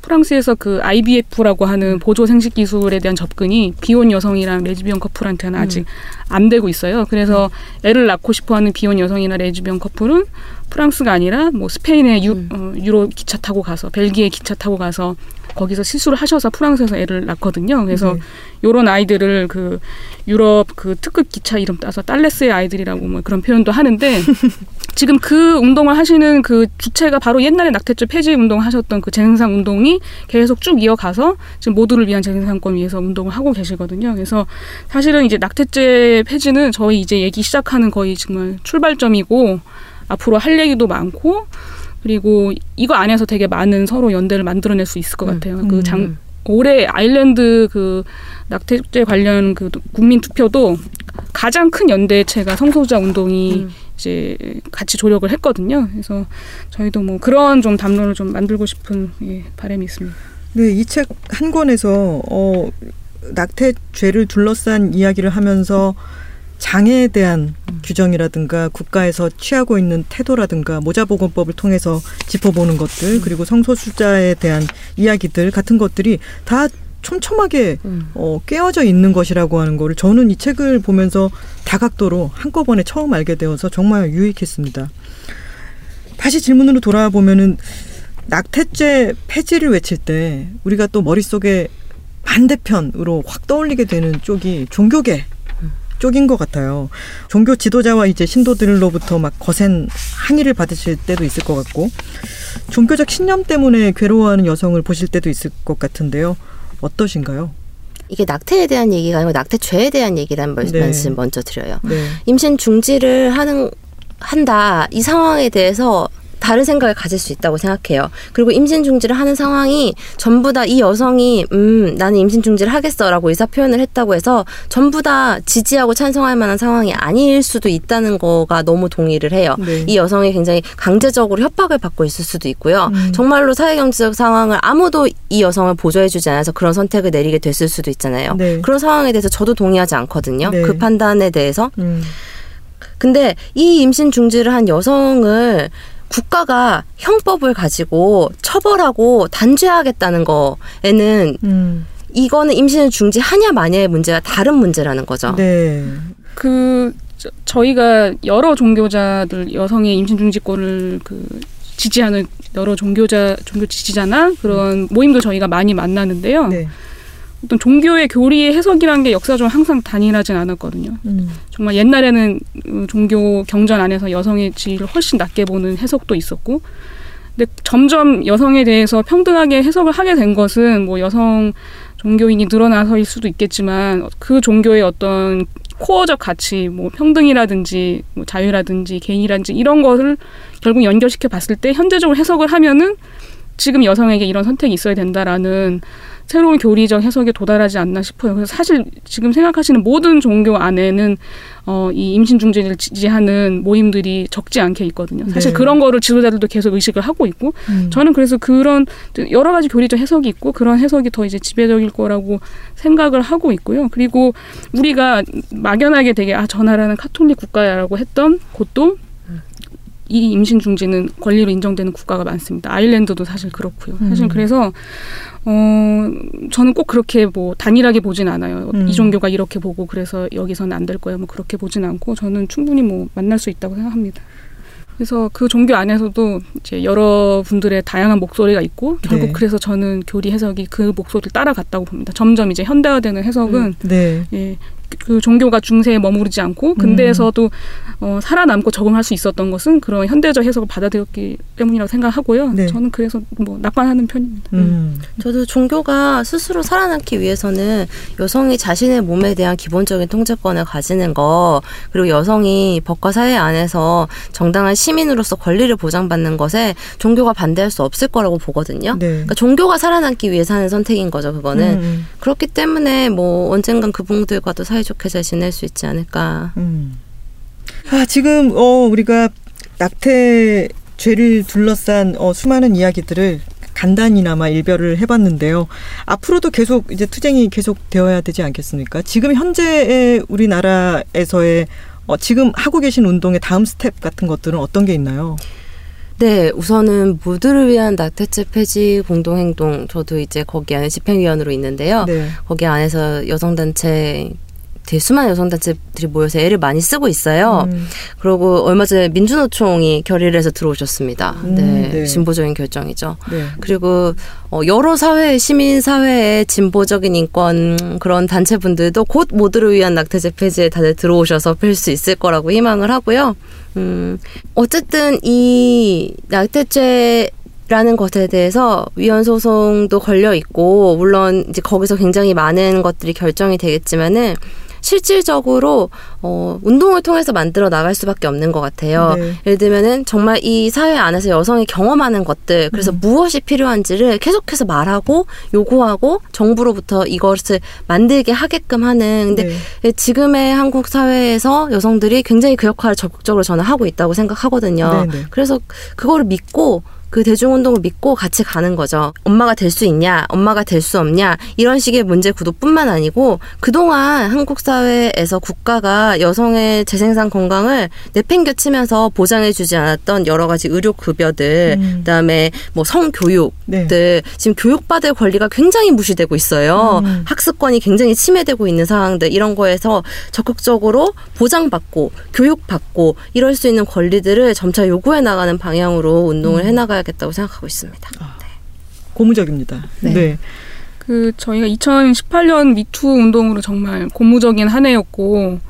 프랑스에서 그 IVF라고 하는 보조 생식 기술에 대한 접근이 비혼 여성이랑 레즈비언 커플한테는 아직 안 되고 있어요. 그래서 애를 낳고 싶어 하는 비혼 여성이나 레즈비언 커플은 프랑스가 아니라 뭐 스페인에 유, 음. 어, 유로 기차 타고 가서 벨기에 기차 타고 가서 거기서 시술을 하셔서 프랑스에서 애를 낳거든요. 그래서 네. 요런 아이들을 그 유럽 그 특급 기차 이름 따서 딸레스의 아이들이라고 뭐 그런 표현도 하는데 *laughs* 지금 그 운동을 하시는 그 주체가 바로 옛날에 낙태죄 폐지 운동 하셨던 그 재생산 운동이 계속 쭉 이어가서 지금 모두를 위한 재생산권 위해서 운동을 하고 계시거든요. 그래서 사실은 이제 낙태죄 폐지는 저희 이제 얘기 시작하는 거의 정말 출발점이고 앞으로 할 얘기도 많고 그리고 이거 안에서 되게 많은 서로 연대를 만들어낼 수 있을 것 음. 같아요. 음. 그 장, 올해 아일랜드 그 낙태죄 관련 그 국민 투표도 가장 큰 연대체가 성소수자 운동이 음. 이제 같이 조력을 했거든요. 그래서 저희도 뭐 그런 좀 담론을 좀 만들고 싶은 예, 바람이 있습니다. 네, 이 책 한 권에서 어, 낙태죄를 둘러싼 이야기를 하면서 장애에 대한 규정이라든가 국가에서 취하고 있는 태도라든가 모자보건법을 통해서 짚어보는 것들 그리고 성소수자에 대한 이야기들 같은 것들이 다 촘촘하게 음. 어, 깨어져 있는 것이라고 하는 거를 저는 이 책을 보면서 다각도로 한꺼번에 처음 알게 되어서 정말 유익했습니다. 다시 질문으로 돌아와 보면은 낙태죄 폐지를 외칠 때 우리가 또 머릿속에 반대편으로 확 떠올리게 되는 쪽이 종교계 쪽인 것 같아요. 종교 지도자와 이제 신도들로부터 막 거센 항의를 받으실 때도 있을 것 같고 종교적 신념 때문에 괴로워하는 여성을 보실 때도 있을 것 같은데요. 어떠신가요? 이게 낙태에 대한 얘기가 아니고 낙태죄에 대한 얘기라는 네. 말씀 먼저 드려요. 네. 임신 중지를 하는 한다 이 상황에 대해서 다른 생각을 가질 수 있다고 생각해요. 그리고 임신 중지를 하는 상황이 전부 다 이 여성이 음 나는 임신 중지를 하겠어라고 의사 표현을 했다고 해서 전부 다 지지하고 찬성할 만한 상황이 아닐 수도 있다는 거가 너무 동의를 해요. 네. 이 여성이 굉장히 강제적으로 협박을 받고 있을 수도 있고요. 음. 정말로 사회 경제적 상황을 아무도 이 여성을 보조해주지 않아서 그런 선택을 내리게 됐을 수도 있잖아요. 네. 그런 상황에 대해서 저도 동의하지 않거든요. 네. 그 판단에 대해서. 음. 근데 이 임신 중지를 한 여성을 국가가 형법을 가지고 처벌하고 단죄하겠다는 거에는 음. 이거는 임신을 중지하냐 마냐의 문제가 다른 문제라는 거죠. 네. 그 저, 저희가 여러 종교자들 여성의 임신 중지권을 그 지지하는 여러 종교자 종교 지지자나 그런 모임도 저희가 많이 만나는데요. 네. 어떤 종교의 교리의 해석이라는 게 역사적으로 항상 단일하진 않았거든요. 음. 정말 옛날에는 음, 종교 경전 안에서 여성의 지위를 훨씬 낮게 보는 해석도 있었고, 근데 점점 여성에 대해서 평등하게 해석을 하게 된 것은 뭐 여성 종교인이 늘어나서일 수도 있겠지만 그 종교의 어떤 코어적 가치, 뭐 평등이라든지 뭐 자유라든지 개인이라든지 이런 것을 결국 연결시켜 봤을 때 현재적으로 해석을 하면은 지금 여성에게 이런 선택이 있어야 된다라는 새로운 교리적 해석에 도달하지 않나 싶어요. 그래서 사실 지금 생각하시는 모든 종교 안에는 어, 이 임신 중지를 지지하는 모임들이 적지 않게 있거든요. 사실 네. 그런 거를 지도자들도 계속 의식을 하고 있고 음. 저는 그래서 그런 여러 가지 교리적 해석이 있고 그런 해석이 더 이제 지배적일 거라고 생각을 하고 있고요. 그리고 우리가 막연하게 되게 아 저 나라는 카톨릭 국가야라고 했던 곳도 이 임신 중지는 권리로 인정되는 국가가 많습니다. 아일랜드도 사실 그렇고요. 사실 음. 그래서 어 저는 꼭 그렇게 뭐 단일하게 보진 않아요. 음. 이 종교가 이렇게 보고 그래서 여기서는 안 될 거예요. 뭐 그렇게 보진 않고 저는 충분히 뭐 만날 수 있다고 생각합니다. 그래서 그 종교 안에서도 이제 여러 분들의 다양한 목소리가 있고 결국 네. 그래서 저는 교리 해석이 그 목소리를 따라갔다고 봅니다. 점점 이제 현대화되는 해석은 네. 예, 그 종교가 중세에 머무르지 않고 근대에서도 어, 살아남고 적응할 수 있었던 것은 그런 현대적 해석을 받아들였기 때문이라고 생각하고요. 네. 저는 그래서 뭐 낙관하는 편입니다. 음. 저도 종교가 스스로 살아남기 위해서는 여성이 자신의 몸에 대한 기본적인 통제권을 가지는 거 그리고 여성이 법과 사회 안에서 정당한 시민으로서 권리를 보장받는 것에 종교가 반대할 수 없을 거라고 보거든요. 네. 그러니까 종교가 살아남기 위해서 하는 선택인 거죠. 그거는 음. 그렇기 때문에 뭐 언젠간 그분들과도 사 이좋게 잘 지낼 수 있지 않을까. 음. 아, 지금 어 우리가 낙태 죄를 둘러싼 어, 수많은 이야기들을 간단히나마 일별을 해봤는데요. 앞으로도 계속 이제 투쟁이 계속 되어야 되지 않겠습니까? 지금 현재의 우리나라에서의 어, 지금 하고 계신 운동의 다음 스텝 같은 것들은 어떤 게 있나요? 네, 우선은 모두를 위한 낙태죄 폐지 공동행동 저도 이제 거기 안에 집행위원으로 있는데요. 네. 거기 안에서 여성단체 되게 수많은 여성단체들이 모여서 애를 많이 쓰고 있어요. 음, 그리고 얼마 전에 민주노총이 결의를 해서 들어오셨습니다. 음, 네, 네. 진보적인 결정이죠. 네. 그리고 어, 여러 사회 시민 사회의 진보적인 인권 그런 단체분들도 곧 모두를 위한 낙태죄 폐지에 다들 들어오셔서 펼수 있을 거라고 희망을 하고요. 음, 어쨌든 이 낙태죄 라는 것에 대해서 위헌 소송도 걸려 있고 물론 이제 거기서 굉장히 많은 것들이 결정이 되겠지만은 실질적으로 어 운동을 통해서 만들어 나갈 수밖에 없는 것 같아요. 네. 예를 들면은 정말 이 사회 안에서 여성이 경험하는 것들 그래서 음. 무엇이 필요한지를 계속해서 말하고 요구하고 정부로부터 이것을 만들게 하게끔 하는 근데 네. 지금의 한국 사회에서 여성들이 굉장히 그 역할을 적극적으로 저는 하고 있다고 생각하거든요. 네, 네. 그래서 그거를 믿고 그 대중운동을 믿고 같이 가는 거죠. 엄마가 될 수 있냐, 엄마가 될 수 없냐 이런 식의 문제 구도뿐만 아니고 그동안 한국 사회에서 국가가 여성의 재생산 건강을 내팽겨치면서 보장해주지 않았던 여러 가지 의료 급여들, 음. 그다음에 뭐 성교육들 네. 지금 교육받을 권리가 굉장히 무시되고 있어요. 음. 학습권이 굉장히 침해되고 있는 상황들 이런 거에서 적극적으로 보장받고 교육받고 이럴 수 있는 권리들을 점차 요구해 나가는 방향으로 운동을 음. 해 나가야 겠다고 생각하고 있습니다. 고무적입니다. 네. 네. 그 저희가 2018년 미투 운동으로 정말 고무적인 한 해였고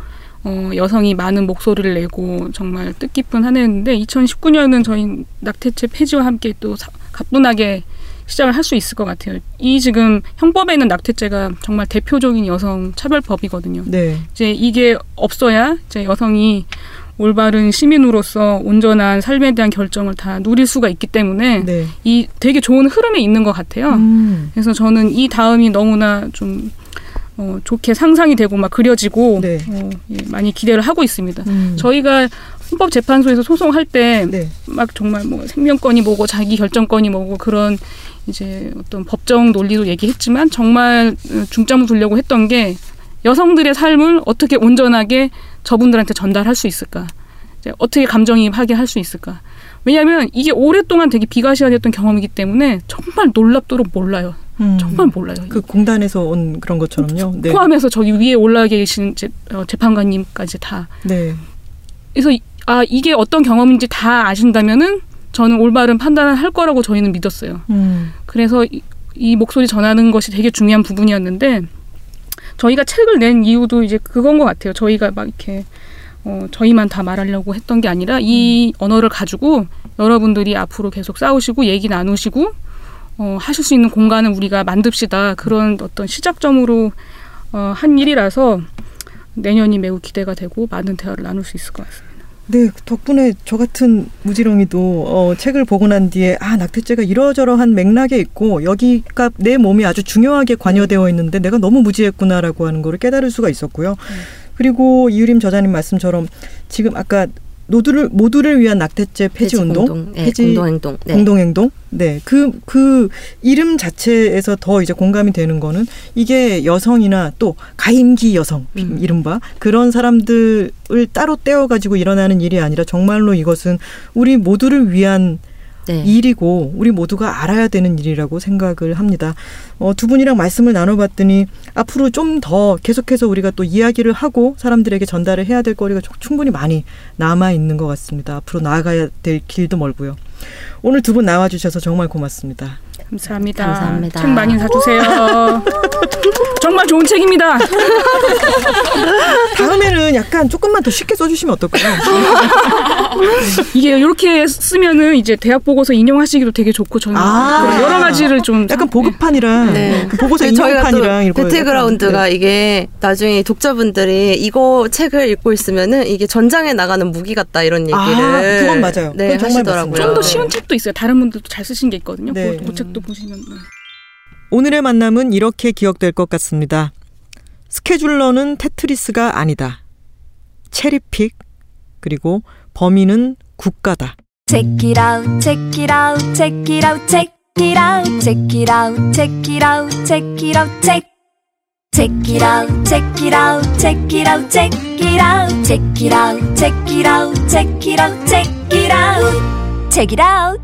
어, 여성이 많은 목소리를 내고 정말 뜻깊은 한 해였는데 2019년은 저희 낙태죄 폐지와 함께 또 사- 가뿐하게 시작을 할 수 있을 것 같아요. 이 지금 형법에 있는 낙태죄가 정말 대표적인 여성 차별법이거든요. 네. 이제 이게 없어야 이제 여성이 올바른 시민으로서 온전한 삶에 대한 결정을 다 누릴 수가 있기 때문에 네. 이 되게 좋은 흐름에 있는 것 같아요. 음. 그래서 저는 이 다음이 너무나 좀 어, 좋게 상상이 되고 막 그려지고 네. 어, 예, 많이 기대를 하고 있습니다. 음. 저희가 헌법재판소에서 소송할 때막 네. 정말 뭐 생명권이 뭐고 자기 결정권이 뭐고 그런 이제 어떤 법정 논리도 얘기했지만 정말 어, 중점을 두려고 했던 게 여성들의 삶을 어떻게 온전하게 저분들한테 전달할 수 있을까? 어떻게 감정이입하게 할 수 있을까? 왜냐하면 이게 오랫동안 되게 비과시화됐던 경험이기 때문에 정말 놀랍도록 몰라요. 음. 정말 몰라요. 그 공단에서 온 그런 것처럼요. 네. 포함해서 저기 위에 올라 계신 재, 어, 재판관님까지 다. 네. 그래서 이- 아 이게 어떤 경험인지 다 아신다면은 저는 올바른 판단을 할 거라고 저희는 믿었어요. 음. 그래서 이, 이 목소리 전하는 것이 되게 중요한 부분이었는데 저희가 책을 낸 이유도 이제 그건 것 같아요. 저희가 막 이렇게 어, 저희만 다 말하려고 했던 게 아니라 이 언어를 가지고 여러분들이 앞으로 계속 싸우시고 얘기 나누시고 어, 하실 수 있는 공간을 우리가 만듭시다. 그런 어떤 시작점으로 어, 한 일이라서 내년이 매우 기대가 되고 많은 대화를 나눌 수 있을 것 같습니다. 네, 덕분에 저 같은 무지렁이도 어, 책을 보고 난 뒤에 아 낙태죄가 이러저러한 맥락에 있고 여기가 내 몸이 아주 중요하게 관여되어 있는데 내가 너무 무지했구나라고 하는 거를 깨달을 수가 있었고요. 그리고 이유림 저자님 말씀처럼 지금 아까 모두를 모두를 위한 낙태죄 폐지, 운동, 공동, 네, 폐지 공동행동. 네. 공동행동. 네. 그, 그 이름 자체에서 더 이제 공감이 되는 거는 이게 여성이나 또 가임기 여성, 음. 이른바 그런 사람들을 따로 떼어 가지고 일어나는 일이 아니라 정말로 이것은 우리 모두를 위한 네. 일이고 우리 모두가 알아야 되는 일이라고 생각을 합니다. 어, 두 분이랑 말씀을 나눠봤더니 앞으로 좀 더 계속해서 우리가 또 이야기를 하고 사람들에게 전달을 해야 될 거리가 충분히 많이 남아 있는 것 같습니다. 앞으로 나아가야 될 길도 멀고요. 오늘 두 분 나와주셔서 정말 고맙습니다. 감사합니다. 감사합니다. 책 많이 사주세요. 정말 좋은 책입니다. *laughs* 다음에는 약간 조금만 더 쉽게 써주시면 어떨까요? *laughs* 이게 이렇게 쓰면은 이제 대학 보고서 인용하시기도 되게 좋고 저는 아. 여러 가지를 좀 약간 참- 보급판이랑 네. 그 보고서 인용판이랑 배틀그라운드가 네. 이게 나중에 독자분들이 이거 책을 읽고 있으면은 이게 전장에 나가는 무기 같다 이런 얘기를 아, 그건 맞아요. 네, 그건 정말 하시더라고요. 좀더 네. 쉬운 책도 있어요. 다른 분들도 잘 쓰신 게 있거든요. 네. 그, 그 책도 보시면 네. 오늘의 만남은 이렇게 기억될 것 같습니다. 스케줄러는 테트리스가 아니다. 체리픽 그리고 범인은 국가다. Check it out, check it out, check it out, check it out, check it out, check it out, check it out, check. Check it out, check it out, check it out, check it out, check it out, check it out, check it out, check it out, check it out.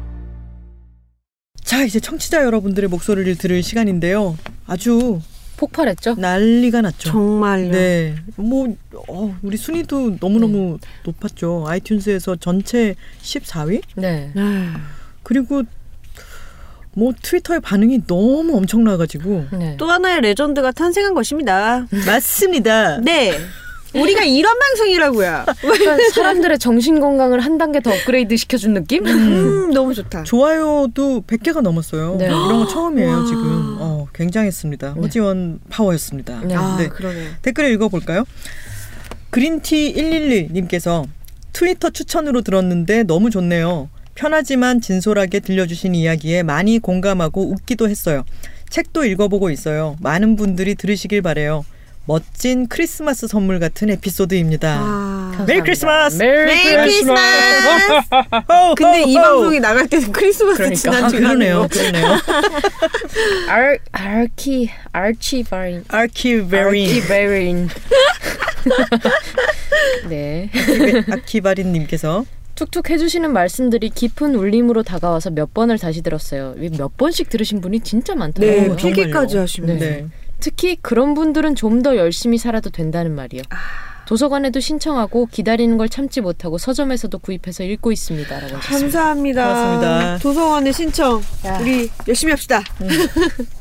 자 이제 청취자 여러분들의 목소리를 들을 시간인데요. 아주 폭발했죠? 난리가 났죠. 정말요. 네, 뭐 어, 우리 순위도 너무 너무 높았죠. 아이튠즈에서 전체 14위 네. 그리고 뭐 트위터의 반응이 너무 엄청나가지고 네. 또 하나의 레전드가 탄생한 것입니다. 맞습니다. 네. 우리가 이런 방송이라고요. 그러니까 사람들의 정신 건강을 한 단계 더 업그레이드 시켜준 느낌? 음, 너무 좋다. 좋아요도 100개가 넘었어요. 네. 이런 거 처음이에요 와. 지금. 어, 굉장했습니다. 네. 허지원 파워였습니다. 네. 아, 네. 그러네. 댓글 읽어볼까요? 그린티 111님께서 트위터 추천으로 들었는데 너무 좋네요. 편하지만 진솔하게 들려주신 이야기에 많이 공감하고 웃기도 했어요. 책도 읽어보고 있어요. 많은 분들이 들으시길 바래요. 멋진 크리스마스 선물 같은 에피소드입니다. 아, 아. Merry Christmas. Merry Merry Christmas. 호, 근데 호, 이 호. 방송이 나갈 때는 크리스마스 그러니까. 지난 아, 줄 그러네요. 그러네요. *laughs* 알 알키 알치바린 아키베린 알키베린 *laughs* 네. 아키바린님께서 툭툭 해주시는 말씀들이 깊은 울림으로 다가와서 몇 번을 다시 들었어요. 이몇 번씩 들으신 분이 진짜 많더라고요. 네, 어, 필기까지. 하시면 네. 네. 특히 그런 분들은 좀 더 열심히 살아도 된다는 말이요. 도서관에도 신청하고 기다리는 걸 참지 못하고 서점에서도 구입해서 읽고 있습니다라고 하셨습니다. 감사합니다. 고맙습니다. 도서관에 신청 우리 열심히 합시다. *laughs*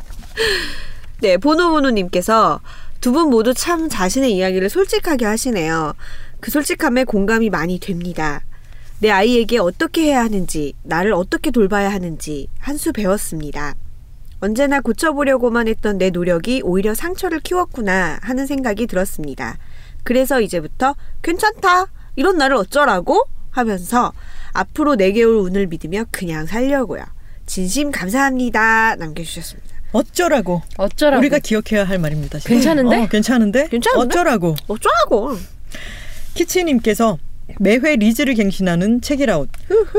네, 보노보노님께서 두 분 모두 참 자신의 이야기를 솔직하게 하시네요. 그 솔직함에 공감이 많이 됩니다. 내 아이에게 어떻게 해야 하는지, 나를 어떻게 돌봐야 하는지 한 수 배웠습니다. 언제나 고쳐보려고만 했던 내 노력이 오히려 상처를 키웠구나 하는 생각이 들었습니다. 그래서 이제부터 괜찮다! 이런 나를 어쩌라고? 하면서 앞으로 4개월 운을 믿으며 그냥 살려고요. 진심 감사합니다. 남겨주셨습니다. 어쩌라고. 어쩌라고. 우리가 기억해야 할 말입니다. 지금. 괜찮은데? 어, 괜찮은데? 괜찮은데? 어쩌라고. 어쩌라고? 키치님께서 매회 리즈를 갱신하는 책읽아웃.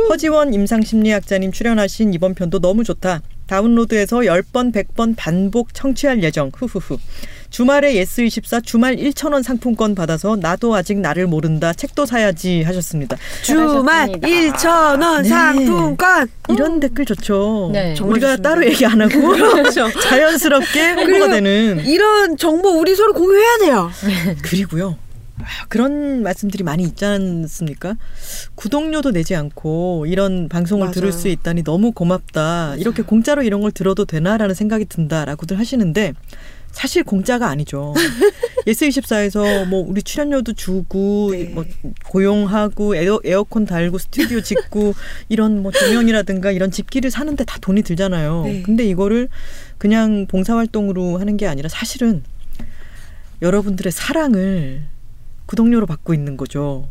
허지원 임상심리학자님 출연하신 이번 편도 너무 좋다. 다운로드해서 10번, 100번 반복 청취할 예정. 후후후. 주말에 예스24 주말 1,000원 상품권 받아서 나도 아직 나를 모른다. 책도 사야지 하셨습니다. 주말 잘하셨습니다. 1,000원 네. 상품권! 이런 댓글 좋죠. 네. 우리가 좋습니다. 따로 얘기 안 하고 *laughs* 자연스럽게 홍보가 되는 이런 정보 우리 서로 공유해야 돼요. 그리고요. 아, 그런 말씀들이 많이 있지 않습니까? 구독료도 내지 않고 이런 방송을 맞아요. 들을 수 있다니 너무 고맙다. 이렇게 공짜로 이런 걸 들어도 되나라는 생각이 든다라고들 하시는데 사실 공짜가 아니죠. *laughs* 예스24에서 뭐 우리 출연료도 주고 네. 뭐 고용하고 에어, 에어컨 달고 스튜디오 짓고 이런 뭐 조명이라든가 이런 집기를 사는데 다 돈이 들잖아요. 네. 근데 이거를 그냥 봉사활동으로 하는 게 아니라 사실은 여러분들의 사랑을 구독료로 받고 있는 거죠.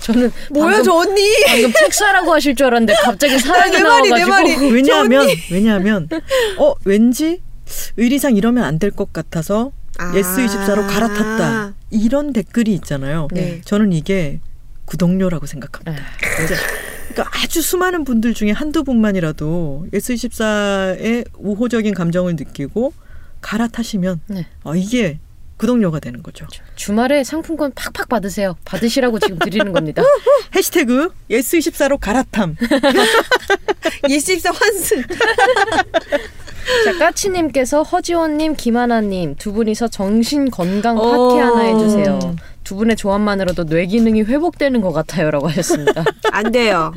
저는 *laughs* 뭐야, 방금, 저 언니! 방금 책 사라고 하실 줄 알았는데 갑자기 사랑이 내 말이, 내 나와가지고 말이. 왜냐하면 왜냐하면 어 왠지 의리상 이러면 안 될 것 같아서 아. 예스24로 갈아탔다 이런 댓글이 있잖아요. 네. 저는 이게 구독료라고 생각합니다. 아, 이제 그러니까 아주 수많은 분들 중에 한두 분만이라도 예스24의 우호적인 감정을 느끼고 갈아타시면 네. 어, 이게 구독료가 되는 거죠. 주말에 상품권 팍팍 받으세요. 받으시라고 지금 드리는 겁니다. *laughs* 해시태그 예스24로 갈아탐. *laughs* 예스24 환승. *laughs* 자, 까치님께서 허지원님, 김하나님 두 분이서 정신 건강 파티 오. 하나 해주세요. 두 분의 조합만으로도 뇌 기능이 회복되는 것 같아요라고 하셨습니다. 안 돼요.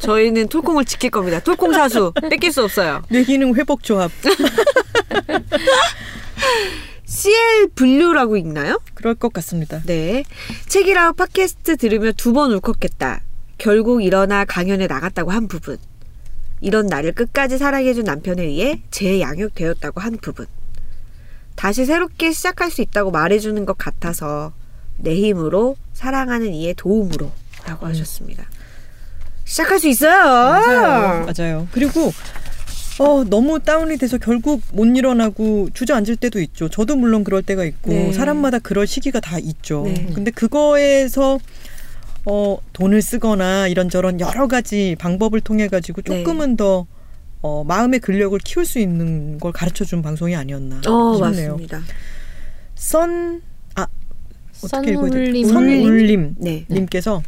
저희는 톨콩을 지킬 겁니다. 톨콩 사수. 뺏길 수 없어요. 뇌 기능 회복 조합. CL 분류라고 있나요? 그럴 것 같습니다. 네. 책이라우 팟캐스트 들으며 두 번 울컥했다. 결국 일어나 강연에 나갔다고 한 부분. 이런 나를 끝까지 사랑해준 남편에 의해 재양육되었다고 한 부분. 다시 새롭게 시작할 수 있다고 말해주는 것 같아서 내 힘으로 사랑하는 이의 도움으로 라고 하셨습니다. 시작할 수 있어요. 맞아요. 맞아요. 그리고 어, 너무 다운이 돼서 결국 못 일어나고 주저앉을 때도 있죠. 저도 물론 그럴 때가 있고 네. 사람마다 그럴 시기가 다 있죠. 네. 근데 그거에서 어, 돈을 쓰거나 이런저런 여러 가지 방법을 통해 가지고 네. 조금은 더 어, 마음의 근력을 키울 수 있는 걸 가르쳐 준 방송이 아니었나 어, 싶네요. 맞습니다. 선 아, 어떻게 읽어야. 되지? 선울림 네. 님께서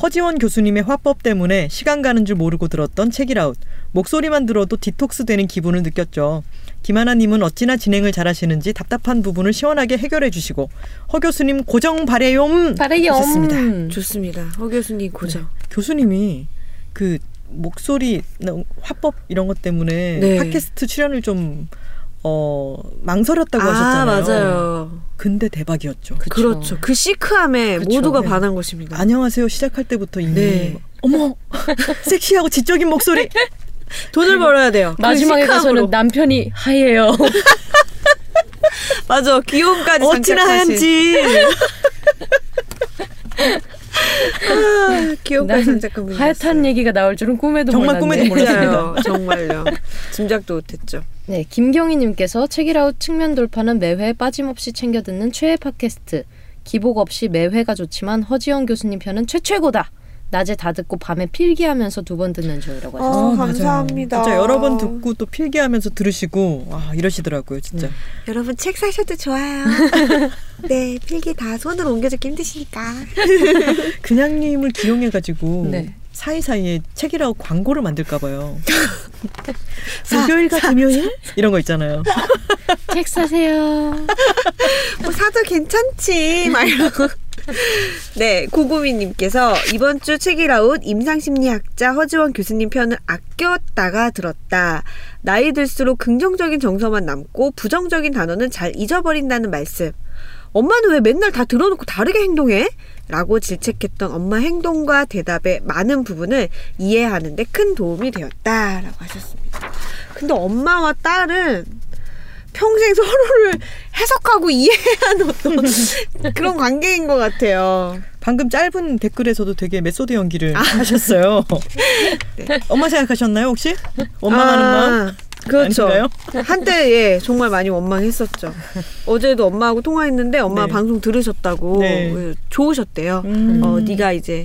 허지원 교수님의 화법 때문에 시간 가는 줄 모르고 들었던 책이라웃. 목소리만 들어도 디톡스 되는 기분을 느꼈죠. 김하나님은 어찌나 진행을 잘하시는지 답답한 부분을 시원하게 해결해 주시고 허 교수님 고정 바래요. 바래요. 하셨습니다. 좋습니다. 허 교수님 고정. 교수님이 그 목소리 화법 이런 것 때문에 네. 팟캐스트 출연을 좀 어, 망설였다고 아, 하셨잖아요. 맞아요. 근데 대박이었죠. 그렇죠. 그 시크함에 그쵸. 모두가 네. 반한 것입니다. 안녕하세요 시작할 때부터 이미 네. 어머 *laughs* 섹시하고 지적인 목소리 돈을 벌어야 돼요. 그 마지막에. 가서는 남편이 하얘요. *laughs* 맞아 귀여움까지 어찌나. 하얀지 아, 장착한 분이 하얗다는 얘기가 나올 줄은 꿈에도 정말 몰랐네. 꿈에도. 맞아요. *laughs* *laughs* 정말요. 짐작도 못했죠. 네, 김경희님께서 책이라웃 측면 돌파는 매회 빠짐없이 챙겨 듣는 최애 팟캐스트. 기복 없이 매회가 좋지만 허지영 교수님 편은 최최고다. 낮에 다 듣고 밤에 필기하면서 두 번 듣는 중이라고 어, 하셨어요. 맞아요. 감사합니다. 진짜 여러 번 듣고 또 필기하면서 들으시고 아 이러시더라고요, 진짜. 네. 여러분 책 사셔도 좋아요. *laughs* 네, 필기 다 손으로 옮겨주기 힘드시니까. 그냥님을 기용해가지고 네. 사이사이에 책이라고 광고를 만들까 봐요. *laughs* 목요일과 금요일 이런 거 있잖아요. *laughs* 책 사세요. *laughs* 뭐 사도 괜찮지. 막 이러고. 네, 고구미님께서 이번 주 책이라웃 임상심리학자 허지원 교수님 편을 아꼈다가 들었다. 나이 들수록 긍정적인 정서만 남고 부정적인 단어는 잘 잊어버린다는 말씀. 엄마는 왜 맨날 다 들어놓고 다르게 행동해? 라고 질책했던 엄마 행동과 대답의 많은 부분을 이해하는데 큰 도움이 되었다. 라고 하셨습니다. 근데 엄마와 딸은 평생 서로를 해석하고 이해하는 어떤 *laughs* 그런 관계인 것 같아요. 방금 짧은 댓글에서도 되게 메소드 연기를 하셨어요. *laughs* 엄마 생각하셨나요 혹시? 원망하는 마음? 그렇죠. 아닌가요? 한때 예 정말 많이 원망했었죠. 어제도 엄마하고 통화했는데 엄마 네. 방송 들으셨다고 네. 예, 좋으셨대요. 음. 어 네가 이제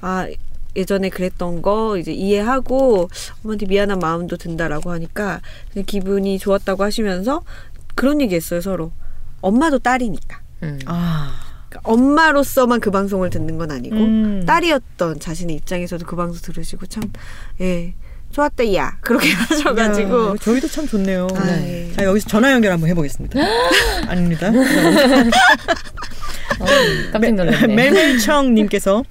아 예전에 그랬던 거 이제 이해하고 엄마한테 미안한 마음도 든다라고 하니까 기분이 좋았다고 하시면서 그런 얘기했어요 서로. 엄마도 딸이니까. 음. 아, 그러니까 엄마로서만 그 방송을 듣는 건 아니고 음. 딸이었던 자신의 입장에서도 그 방송 들으시고 참 예. 좋았다 야 그렇게 하셔가지고 야, 저희도 참 좋네요. 아, 네. 예. 자 여기서 전화 연결 한번 해보겠습니다. *gasps* 아닙니다. 어, 깜짝 놀랐네. *laughs* 멜멜청님께서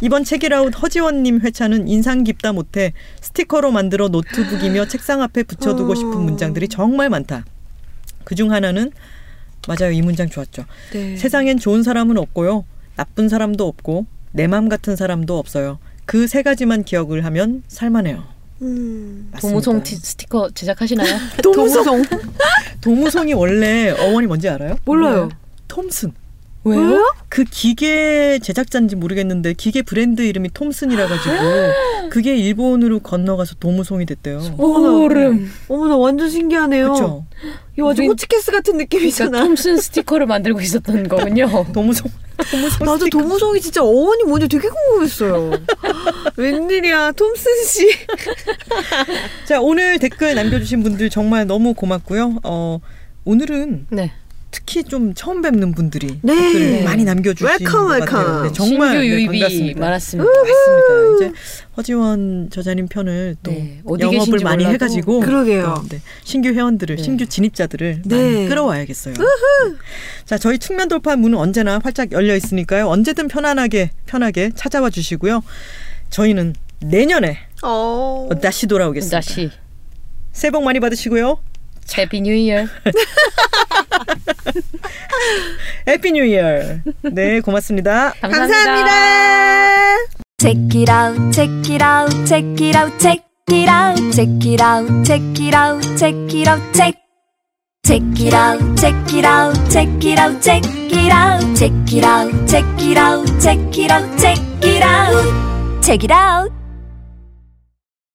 이번 책이라웃 허지원님 회차는 인상 깊다 못해 스티커로 만들어 노트북이며 책상 앞에 붙여두고 싶은 어. 문장들이 정말 많다. 그중 하나는 맞아요 이 문장 좋았죠. 네. 세상엔 좋은 사람은 없고요 나쁜 사람도 없고 내 맘 같은 사람도 없어요. 그 세 가지만 기억을 하면 살만해요. 음. 도무송 티, 스티커 제작하시나요? *laughs* 도무송 도무송이 원래 어원이 뭔지 알아요? 몰라요. 톰슨. 왜요? 그 기계 제작자인지 모르겠는데 기계 브랜드 이름이 톰슨이라 가지고 그게 일본으로 건너가서 도무송이 됐대요. 소름. 어머나 완전 신기하네요. 그렇죠. 이거 완전 호치케스 같은 그러니까 느낌이잖아. 톰슨 스티커를 만들고 있었던 거군요. *laughs* 도무송. 도무송. 나도 스티커. 도무송이 진짜 어원이 뭔지 되게 궁금했어요. *laughs* 웬일이야, 톰슨 씨. *laughs* 자 오늘 댓글 남겨주신 분들 정말 너무 고맙고요. 어 오늘은 네. 특히 좀 처음 뵙는 분들이 네. 댓글 많이 남겨주신 welcome, 것 같아요. Welcome. 네, 정말 신규 네, 유입이 반갑습니다. 많았습니다. 맞습니다. 이제 허지원 저자님 편을 또 네, 어디 영업을 많이 몰라도. 해가지고 그러게요. 또, 네, 신규 회원들을 네. 신규 진입자들을 네. 많이 끌어와야겠어요. 자 저희 측면 돌파 문은 언제나 활짝 열려 있으니까요. 언제든 편안하게 편하게 찾아와 주시고요. 저희는 내년에 어. 다시 돌아오겠습니다. 다시 새해 복 많이 받으시고요. Happy New Year. Happy New Year. 네 고맙습니다. 감사합니다. Check it out, check it out, check it out, check it out, check it out, check it out, check it out, check. Check it out, check it out, check it out, check it out, check it out, check it out, check it out, check it out, check it out.